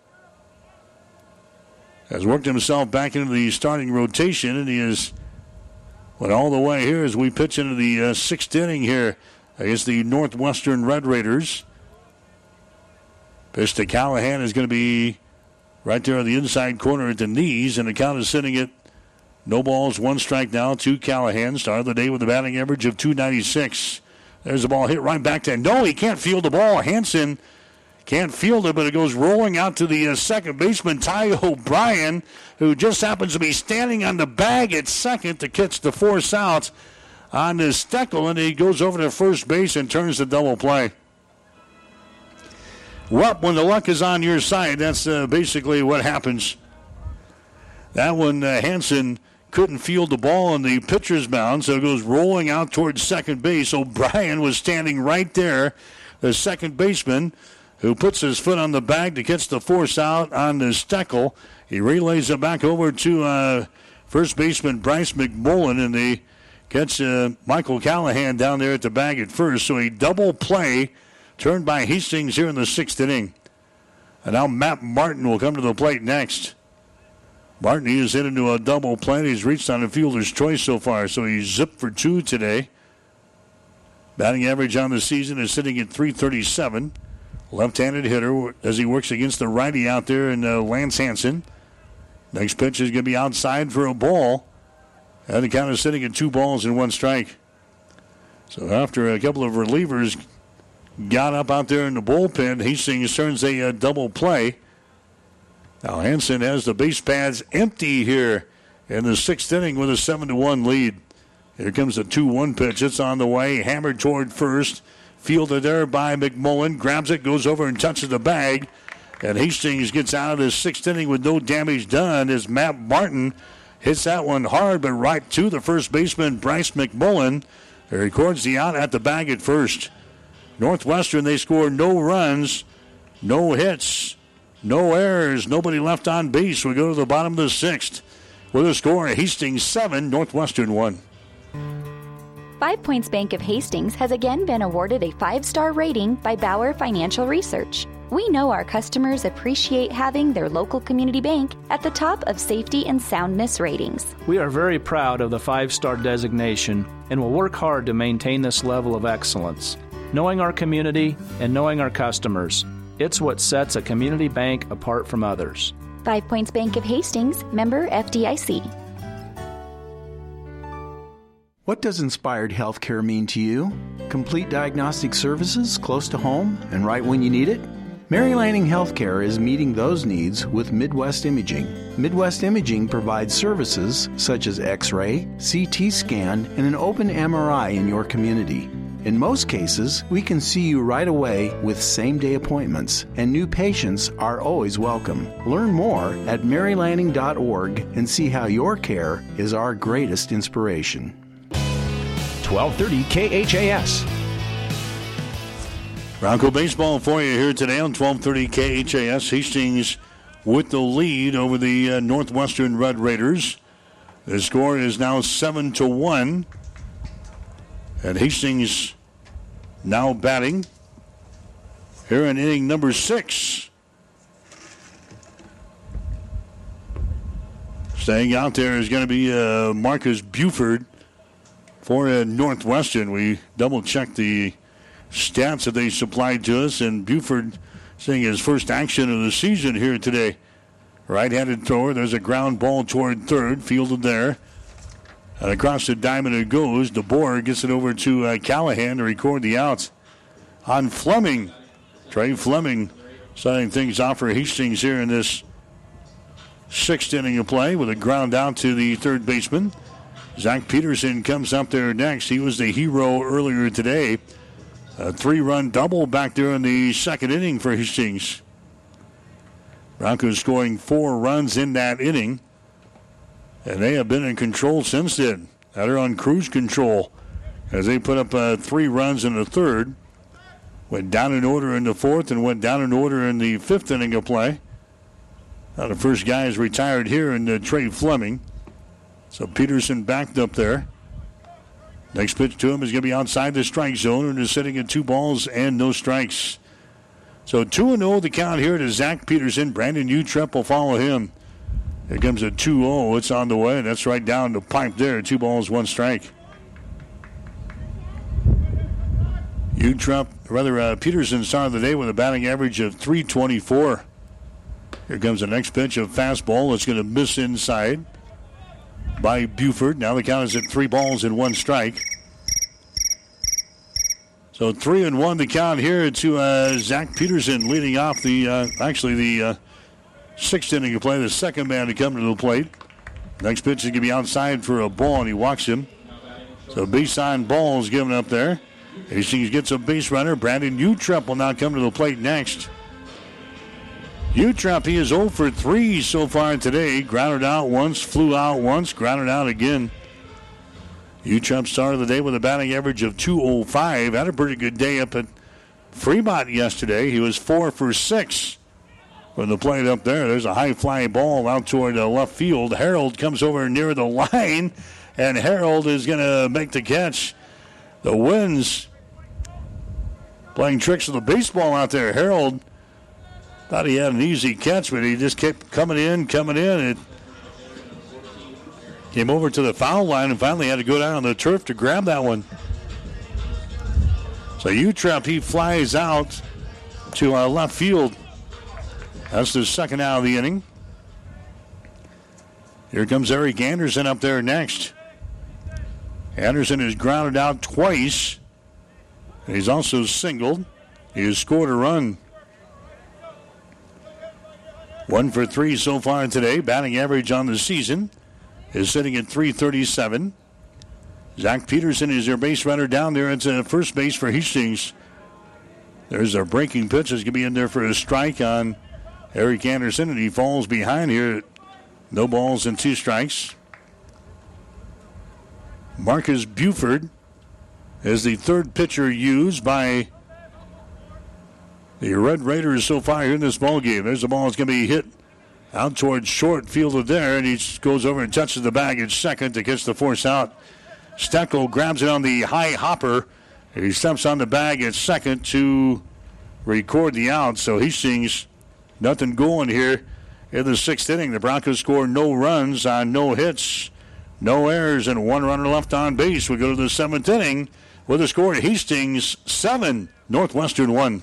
A: has worked himself back into the starting rotation, and he is went all the way here as we pitch into the uh, sixth inning here against the Northwestern Red Raiders. Pitch to Callahan is going to be right there on the inside corner at the knees, and the count is sitting at no balls, one strike now to Callahan. Started the day with a batting average of 296. There's the ball hit right back to him. No, he can't field the ball. Hanson can't field it, but it goes rolling out to the uh, second baseman, Ty O'Brien, who just happens to be standing on the bag at second to catch the force out on his Steckel, and he goes over to first base and turns the double play. Well, when the luck is on your side, that's uh, basically what happens. That one, uh, Hanson couldn't field the ball on the pitcher's mound, so it goes rolling out towards second base. O'Brien was standing right there, the second baseman, who puts his foot on the bag to catch the force out on the Steckel. He relays it back over to uh, first baseman Bryce McMullen, and they catch uh, Michael Callahan down there at the bag at first. So a double play turned by Hastings here in the sixth inning. And now Matt Martin will come to the plate next. Martin is hit into a double play. He's reached on a fielder's choice so far, so he's zipped for two today. Batting average on the season is sitting at 337. Left-handed hitter as he works against the righty out there in uh, Lance Hanson. Next pitch is going to be outside for a ball. And the count is sitting at two balls and one strike. So after a couple of relievers got up out there in the bullpen, Hastings turns a, a double play. Now Hanson has the base pads empty here in the sixth inning with a 7 to 1 lead. Here comes a 2 1 pitch. It's on the way. Hammered toward first. Fielded there by McMullen. Grabs it, goes over and touches the bag. And Hastings gets out of the sixth inning with no damage done as Matt Martin hits that one hard, but right to the first baseman, Bryce McMullen. Records the out at the bag at first. Northwestern, they score no runs, no hits, no errors, nobody left on base. We go to the bottom of the sixth with a score Hastings 7, Northwestern 1.
H: Five Points Bank of Hastings has again been awarded a five star rating by Bauer Financial Research. We know our customers appreciate having their local community bank at the top of safety and soundness ratings.
I: We are very proud of the five star designation and will work hard to maintain this level of excellence. Knowing our community and knowing our customers, it's what sets a community bank apart from others.
H: Five Points Bank of Hastings, member FDIC.
C: What does inspired healthcare mean to you? Complete diagnostic services close to home and right when you need it? Mary Lanning Healthcare is meeting those needs with Midwest Imaging. Midwest Imaging provides services such as X ray, CT scan, and an open MRI in your community. In most cases, we can see you right away with same day appointments, and new patients are always welcome. Learn more at marylanning.org and see how your care is our greatest inspiration.
B: 1230 KHAS.
A: Bronco baseball for you here today on 1230 KHAS. Hastings with the lead over the uh, Northwestern Red Raiders. The score is now 7 to 1. And Hastings now batting here in inning number six. Staying out there is going to be uh, Marcus Buford for uh, Northwestern. We double checked the stats that they supplied to us, and Buford seeing his first action of the season here today. Right handed thrower. There's a ground ball toward third, fielded there. And across the diamond it goes. DeBoer gets it over to uh, Callahan to record the outs. On Fleming. Trey Fleming starting things off for Hastings here in this sixth inning of play with a ground out to the third baseman. Zach Peterson comes up there next. He was the hero earlier today. A three run double back there in the second inning for Hastings. Broncos scoring four runs in that inning. And they have been in control since then. They're on cruise control as they put up uh, three runs in the third. Went down in order in the fourth and went down in order in the fifth inning of play. Now the first guy is retired here in uh, Trey Fleming. So Peterson backed up there. Next pitch to him is going to be outside the strike zone and is sitting at two balls and no strikes. So 2 0 the count here to Zach Peterson. Brandon Utrup will follow him. Here comes a 2 0. It's on the way. That's right down the pipe there. Two balls, one strike. Utrup, rather, uh, Peterson started the day with a batting average of 324. Here comes the next pitch of fastball. It's going to miss inside by Buford. Now the count is at three balls and one strike. So three and one the count here to uh, Zach Peterson leading off the uh, actually the uh, sixth inning of play. The second man to come to the plate. Next pitch is going to be outside for a ball, and he walks him. So baseline ball is given up there. Hastings gets a base runner. Brandon Utrup will now come to the plate next. Utrup, he is 0 for 3 so far today. Grounded out once, flew out once, grounded out again. Utrup started the day with a batting average of 205. Had a pretty good day up at Fremont yesterday. He was 4 for 6 from the plate up there. There's a high fly ball out toward the left field. Harold comes over near the *laughs* line, and Harold is going to make the catch. The winds playing tricks with the baseball out there. Harold thought he had an easy catch, but he just kept coming in, coming in. It came over to the foul line and finally had to go down on the turf to grab that one. So Utrup, he flies out to our left field. That's the second out of the inning. Here comes Eric Anderson up there next. Anderson has grounded out twice. He's also singled. He has scored a run. One for three so far today. Batting average on the season is sitting at 337. Zach Peterson is their base runner down there at uh, first base for Hastings. There's a breaking pitch. Is going to be in there for a strike on Eric Anderson, and he falls behind here. No balls and two strikes. Marcus Buford is the third pitcher used by the Red Raiders so far in this ball game. There's the ball that's going to be hit out towards short field of there, and he goes over and touches the bag at second to catch the force out. Steckel grabs it on the high hopper. He steps on the bag at second to record the out. So he sees nothing going here in the sixth inning. The Broncos score no runs on no hits, no errors, and one runner left on base. We go to the seventh inning with a score of Hastings seven, Northwestern one.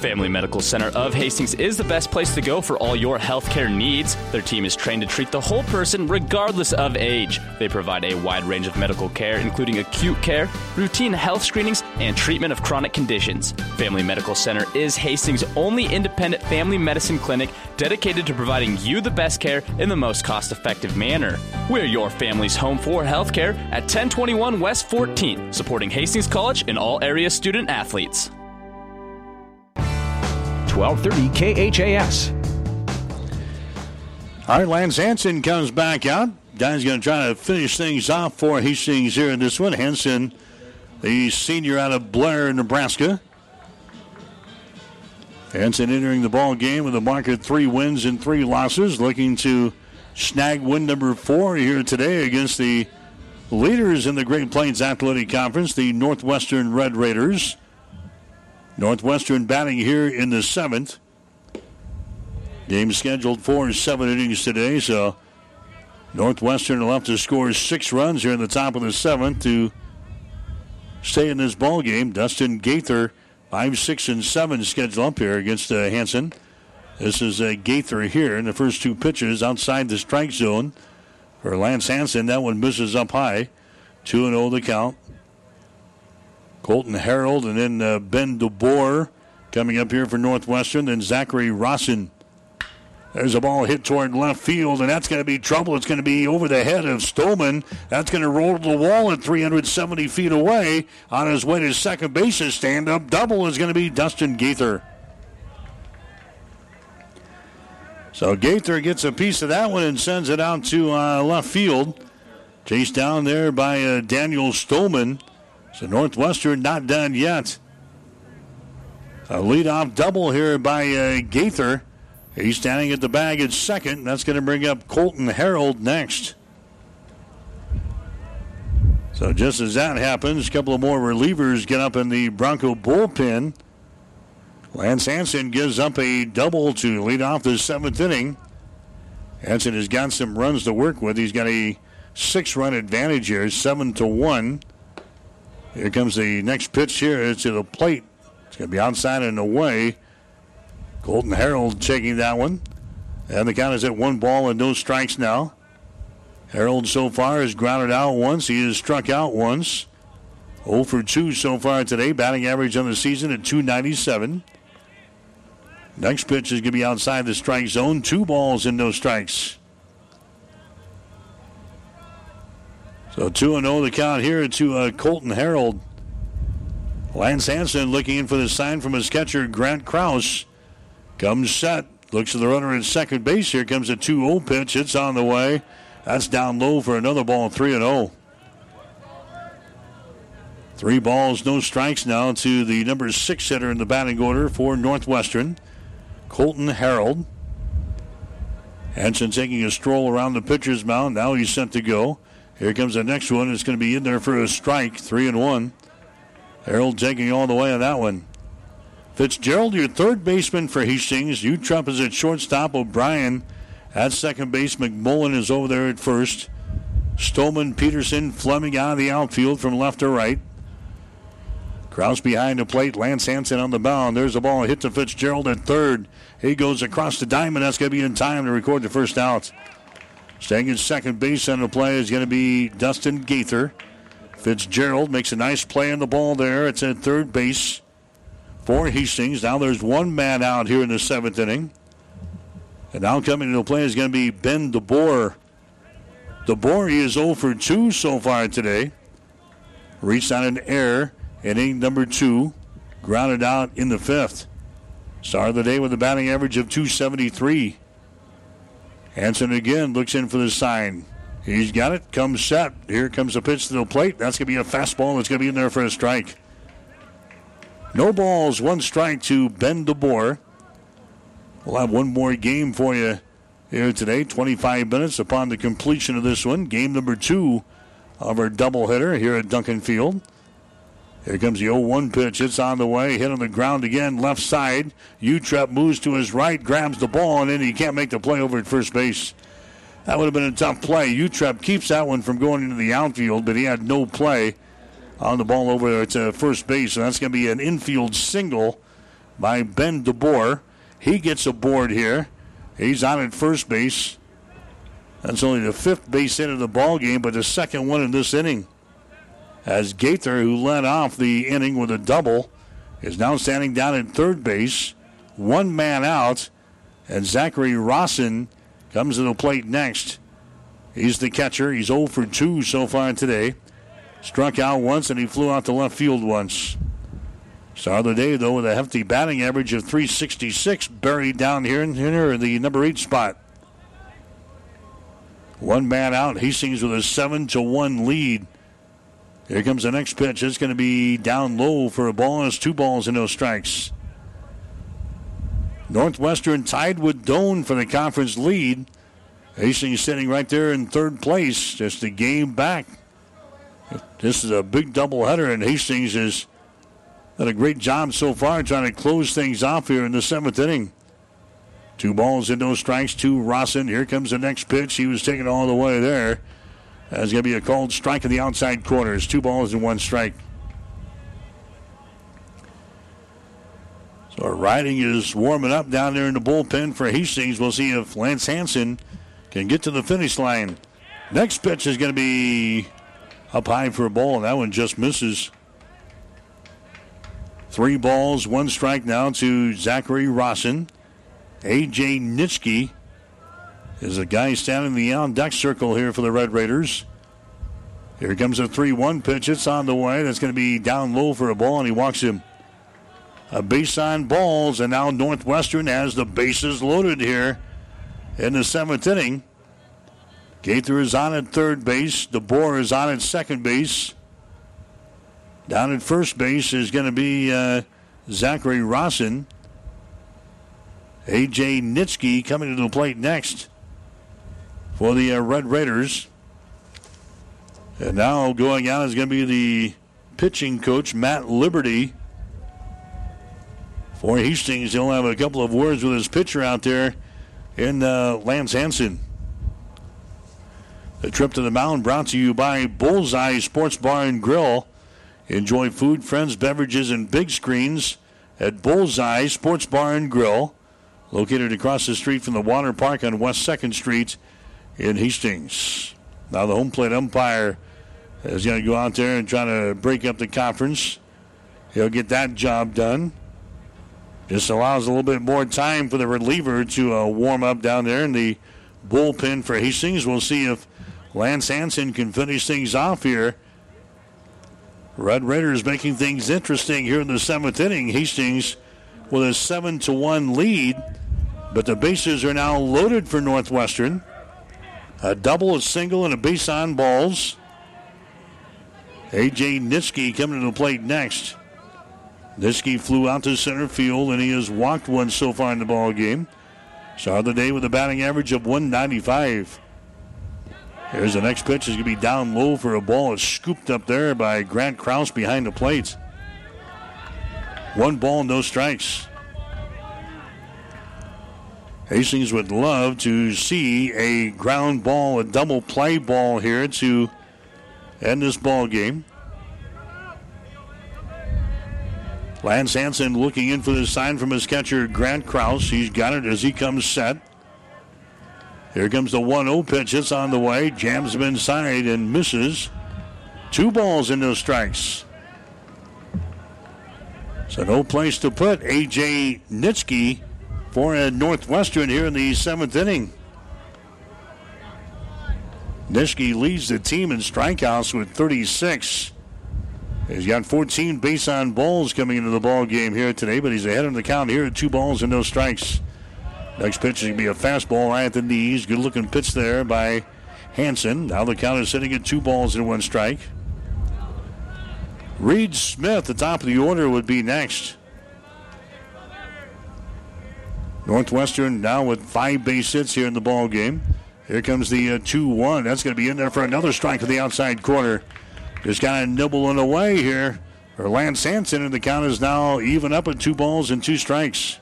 G: Family Medical Center of Hastings is the best place to go for all your healthcare needs. Their team is trained to treat the whole person regardless of age. They provide a wide range of medical care, including acute care, routine health screenings, and treatment of chronic conditions. Family Medical Center is Hastings' only independent family medicine clinic dedicated to providing you the best care in the most cost effective manner. We're your family's home for healthcare at 1021 West 14th, supporting Hastings College and all area student athletes.
B: 1230 KHAS.
A: All right, Lance Hanson comes back out. Guy's going to try to finish things off for Hastings here in this one. Hanson, the senior out of Blair, Nebraska. Hanson entering the ball game with a market three wins and three losses, looking to snag win number four here today against the leaders in the Great Plains Athletic Conference, the Northwestern Red Raiders. Northwestern batting here in the seventh. Game scheduled for seven innings today, so Northwestern will have to score six runs here in the top of the seventh to stay in this ball game. Dustin Gaither, five, six, and seven scheduled up here against uh, Hanson. This is uh, Gaither here in the first two pitches outside the strike zone for Lance Hanson. That one misses up high. 2 0 the count. Colton Harold and then uh, Ben DeBoer coming up here for Northwestern. Then Zachary Rossin. There's a ball hit toward left field, and that's going to be trouble. It's going to be over the head of Stolman. That's going to roll to the wall at 370 feet away. On his way to second base, his stand up double is going to be Dustin Gaither. So Gaither gets a piece of that one and sends it out to uh, left field. Chased down there by uh, Daniel Stolman. So Northwestern not done yet. A leadoff double here by uh, Gaither. He's standing at the bag at second. That's going to bring up Colton Harold next. So just as that happens, a couple of more relievers get up in the Bronco bullpen. Lance Hanson gives up a double to lead off the seventh inning. Hanson has got some runs to work with. He's got a six-run advantage here, seven to one. Here comes the next pitch here to the plate. It's going to be outside and away. Colton Harold taking that one. And the count is at one ball and no strikes now. Harold so far has grounded out once. He has struck out once. 0 for 2 so far today. Batting average on the season at 297. Next pitch is going to be outside the strike zone. Two balls and no strikes. So 2 0 the count here to uh, Colton Harold. Lance Hanson looking in for the sign from his catcher, Grant Kraus. Comes set. Looks at the runner at second base. Here comes a 2 0 pitch. It's on the way. That's down low for another ball, 3 0. Three balls, no strikes now to the number six hitter in the batting order for Northwestern, Colton Harold. Hanson taking a stroll around the pitcher's mound. Now he's sent to go. Here comes the next one. It's going to be in there for a strike, three and one. Harold taking all the way on that one. Fitzgerald, your third baseman for Hastings. Utrup is at shortstop. O'Brien at second base. McMullen is over there at first. Stolman, Peterson, Fleming out of the outfield from left to right. Kraus behind the plate. Lance Hanson on the mound. There's the ball hit to Fitzgerald at third. He goes across the diamond. That's going to be in time to record the first out. Staying at second base on the play is going to be Dustin Gaither. Fitzgerald makes a nice play on the ball there. It's at third base for Hastings. Now there's one man out here in the seventh inning. And now coming into the play is going to be Ben DeBoer. DeBoer he is 0 for 2 so far today. Reached on an error. Inning number two. Grounded out in the fifth. Start of the day with a batting average of 273. Hanson again looks in for the sign. He's got it. Comes set. Here comes the pitch to the plate. That's going to be a fastball that's going to be in there for a strike. No balls, one strike to Ben DeBoer. We'll have one more game for you here today. 25 minutes upon the completion of this one. Game number two of our doubleheader here at Duncan Field. Here comes the 0-1 pitch. It's on the way. Hit on the ground again, left side. Utrup moves to his right, grabs the ball, and then he can't make the play over at first base. That would have been a tough play. Utrup keeps that one from going into the outfield, but he had no play on the ball over to uh, first base. So that's going to be an infield single by Ben DeBoer. He gets a board here. He's on at first base. That's only the fifth base hit of the ball game, but the second one in this inning. As Gaither, who led off the inning with a double, is now standing down at third base. One man out, and Zachary Rosson comes to the plate next. He's the catcher. He's 0 for 2 so far today. Struck out once and he flew out to left field once. Star of the day, though, with a hefty batting average of 366, buried down here in, here in the number eight spot. One man out. Hastings with a 7 to 1 lead. Here comes the next pitch. It's going to be down low for a ball. It's two balls and no strikes. Northwestern tied with Doane for the conference lead. Hastings sitting right there in third place, just a game back. This is a big doubleheader, and Hastings has done a great job so far trying to close things off here in the seventh inning. Two balls and no strikes to Rosson. Here comes the next pitch. He was taken all the way there. That's going to be a called strike in the outside corners. Two balls and one strike. So Riding is warming up down there in the bullpen for Hastings. We'll see if Lance Hanson can get to the finish line. Next pitch is going to be up high for a ball, and that one just misses. Three balls, one strike now to Zachary Rosson. A.J. Nitschke is a guy standing in the on deck circle here for the Red Raiders. Here comes a 3 1 pitch. It's on the way. That's going to be down low for a ball, and he walks him. A base on balls, and now Northwestern has the bases loaded here in the seventh inning. Gaither is on at third base. DeBoer is on at second base. Down at first base is going to be uh, Zachary Rossin. A.J. Nitschke coming to the plate next for the uh, Red Raiders. And now going out is going to be the pitching coach, Matt Liberty. For Hastings, he'll have a couple of words with his pitcher out there in uh, Lance Hanson. The trip to the mound brought to you by Bullseye Sports Bar and Grill. Enjoy food, friends, beverages, and big screens at Bullseye Sports Bar and Grill, located across the street from the water park on West 2nd Street in Hastings. Now the home plate umpire is going to go out there and try to break up the conference. He'll get that job done. Just allows a little bit more time for the reliever to uh, warm up down there in the bullpen for Hastings. We'll see if Lance Hanson can finish things off here. Red Raiders making things interesting here in the seventh inning. Hastings with a seven to one lead, but the bases are now loaded for Northwestern. A double, a single, and a base on balls. AJ Nitschke coming to the plate next. Nitschke flew out to center field and he has walked one so far in the ball game. Started the day with a batting average of 195. Here's the next pitch. Is going to be down low for a ball. It's scooped up there by Grant Kraus behind the plate. One ball, no strikes. Hastings would love to see a ground ball, a double play ball here to end this ball game. Lance Hanson looking in for the sign from his catcher, Grant Kraus. He's got it as he comes set. Here comes the 1 0 pitch. It's on the way. Jams him inside and misses. Two balls no strikes. So no place to put A.J. Nitschke for Northwestern here in the seventh inning. Nitschke leads the team in strikeouts with 36. He's got 14 base on balls coming into the ball game here today, but he's ahead of the count here at two balls and no strikes. Next pitch is going to be a fastball right at the knees. Good looking pitch there by Hanson. Now the count is sitting at two balls and one strike. Reed Smith, the top of the order, would be next. Northwestern now with five base hits here in the ball game. Here comes the 2 uh, 1. That's going to be in there for another strike to the outside corner. Just kind of nibbling away here. For Lance Hanson, and the count is now even up at two balls and two strikes.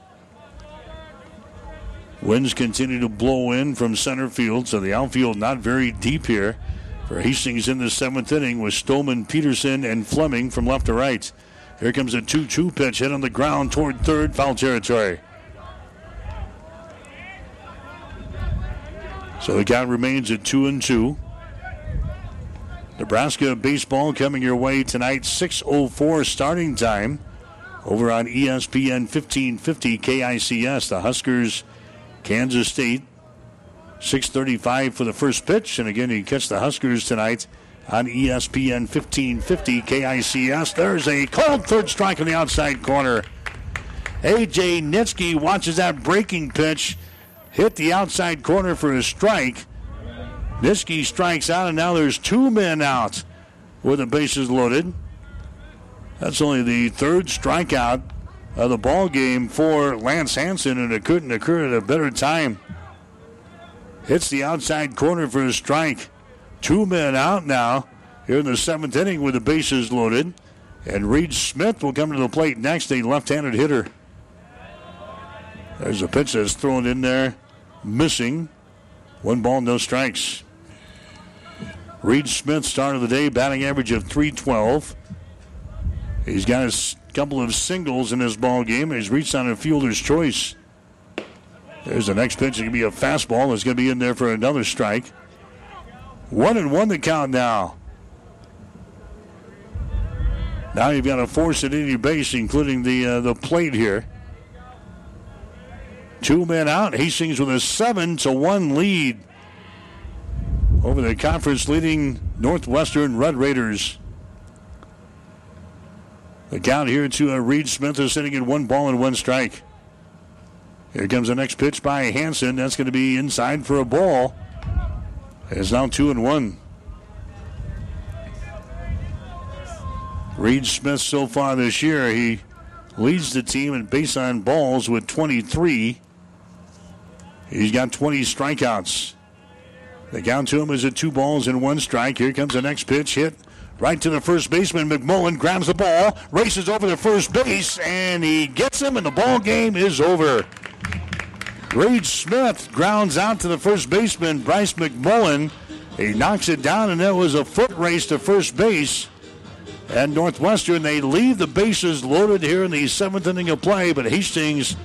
A: Winds continue to blow in from center field, so the outfield not very deep here for Hastings in the seventh inning with Stolman, Peterson, and Fleming from left to right. Here comes a 2 2 pitch hit on the ground toward third, foul territory. So the count remains at 2 and 2. Nebraska baseball coming your way tonight, 6.04 starting time over on ESPN 1550 KICS. The Huskers, Kansas State, 6.35 for the first pitch. And again, you catch the Huskers tonight on ESPN 1550 KICS. There's a cold third strike on the outside corner. A.J. Nitschke watches that breaking pitch hit the outside corner for a strike. Nitschke strikes out, and now there's two men out with the bases loaded. That's only the third strikeout of the ball game for Lance Hanson, and it couldn't occur at a better time. Hits the outside corner for a strike. Two men out now here in the seventh inning with the bases loaded. And Reed Smith will come to the plate next, a left handed hitter. There's a pitch that's thrown in there, missing. One ball, no strikes. Reed Smith, start of the day, batting average of 312. He's got a couple of singles in his ball game. He's reached on a fielder's choice. There's the next pitch. It's going to be a fastball. It's going to be in there for another strike. One and one the count now. Now you've got to force it your base, including the uh, the plate here. Two men out. Hastings with a seven to one lead over the conference leading Northwestern Red Raiders. The count here to uh, Reed Smith is sitting at one ball and one strike. Here comes the next pitch by Hanson. That's going to be inside for a ball. It's now two and one. Reed Smith so far this year, he leads the team in base on balls with 23. He's got 20 strikeouts. The count to him is at two balls and one strike. Here comes the next pitch hit right to the first baseman. McMullen grabs the ball, races over the first base, and he gets him, and the ball game is over. Reed Smith grounds out to the first baseman, Bryce McMullen. He knocks it down, and that was a foot race to first base. And Northwestern, they leave the bases loaded here in the seventh inning of play, but Hastings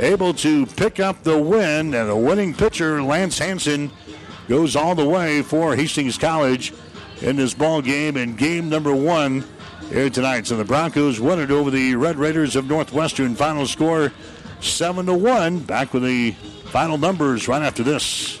A: able to pick up the win, and the winning pitcher, Lance Hanson, goes all the way for Hastings College in this ball game in game number one here tonight. So the Broncos won it over the Red Raiders of Northwestern. Final score seven to one. Back with the final numbers right after this.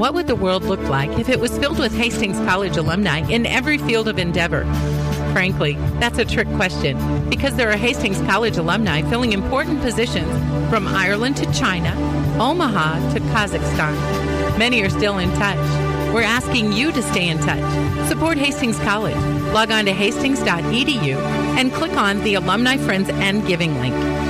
F: What would the world look like if it was filled with Hastings College alumni in every field of endeavor? Frankly, that's a trick question because there are Hastings College alumni filling important positions from Ireland to China, Omaha to Kazakhstan. Many are still in touch. We're asking you to stay in touch. Support Hastings College. Log on to hastings.edu and click on the Alumni Friends and Giving link.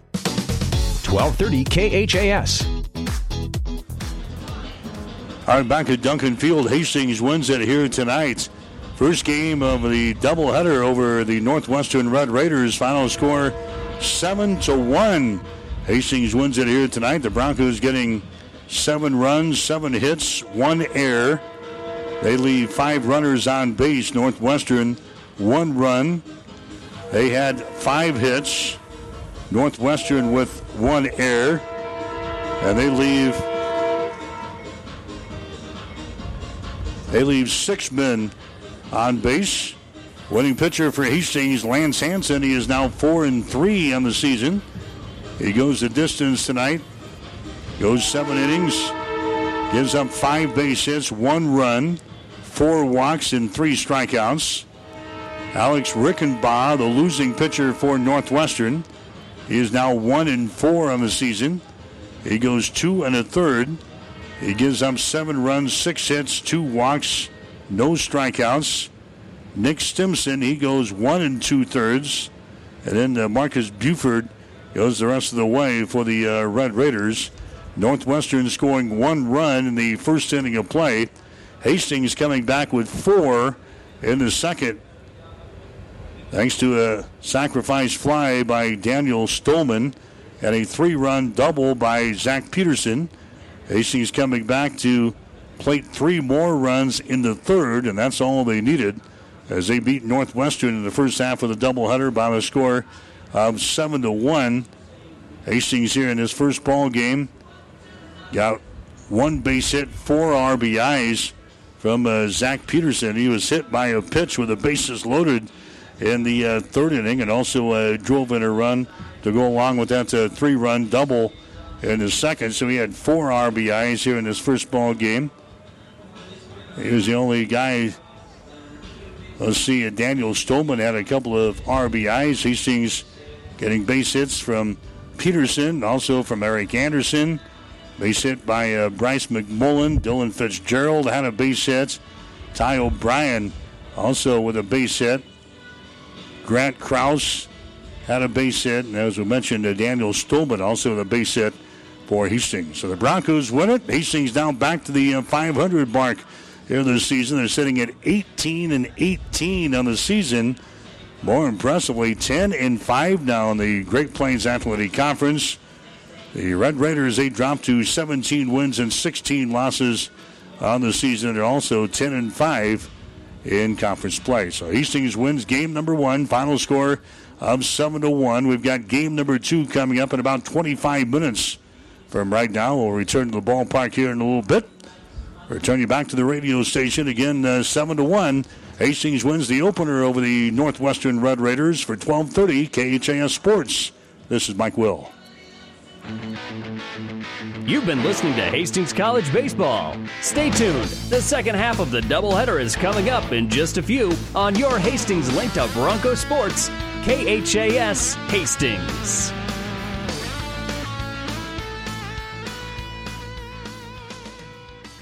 B: 1230 KHAS.
A: All right, back at Duncan Field. Hastings wins it here tonight. First game of the doubleheader over the Northwestern Red Raiders. Final score seven to one. Hastings wins it here tonight. The Broncos getting seven runs, seven hits, one error. They leave five runners on base. Northwestern one run. They had five hits. Northwestern with one error. And they leave they leave six men on base. Winning pitcher for Hastings, Lance Hanson. He is now four and three on the season. He goes the distance tonight. Goes seven innings. Gives up five base hits, one run, four walks, and three strikeouts. Alex Rickabaugh, the losing pitcher for Northwestern, he is now one and four on the season. He goes two and a third. He gives up seven runs, six hits, two walks, no strikeouts. Nick Stimson, he goes one and two thirds. And then uh, Marcus Buford goes the rest of the way for the uh, Red Raiders. Northwestern scoring one run in the first inning of play. Hastings coming back with four in the second. Thanks to a sacrifice fly by Daniel Stolman and a three run double by Zach Peterson. Hastings coming back to plate three more runs in the third, and that's all they needed as they beat Northwestern in the first half of the doubleheader by a score of seven to one. Hastings here in his first ball game got one base hit, four RBIs from uh, Zach Peterson. He was hit by a pitch with the bases loaded in the uh, third inning, and also uh, drove in a run to go along with that uh, three-run double in the second. So he had four RBIs here in his first ball game. He was the only guy. Let's see, Daniel Stolman had a couple of RBIs. He Hastings getting base hits from Peterson, also from Eric Anderson. Base hit by uh, Bryce McMullen. Dylan Fitzgerald had a base hit. Ty O'Brien also with a base hit. Grant Kraus had a base hit. And as we mentioned, uh, Daniel Stolman also a base hit for Hastings. So the Broncos win it. Hastings down back to the uh, 500 mark here this season. They're sitting at 18 and 18 on the season. More impressively, 10 and 5 now in the Great Plains Athletic Conference. The Red Raiders, they dropped to 17 wins and 16 losses on the season. They're also 10 and 5 in conference play. So Hastings wins game number one, final score of 7 to 1. We've got game number two coming up in about 25 minutes from right now. We'll return to the ballpark here in a little bit. Return you back to the radio station again, uh, 7 to 1. Hastings wins the opener over the Northwestern Red Raiders for 1230 KHAS Sports. This is Mike Will.
J: You've been listening to Hastings College Baseball. Stay tuned. The second half of the doubleheader is coming up in just a few on your Hastings linked to Bronco Sports, KHAS Hastings.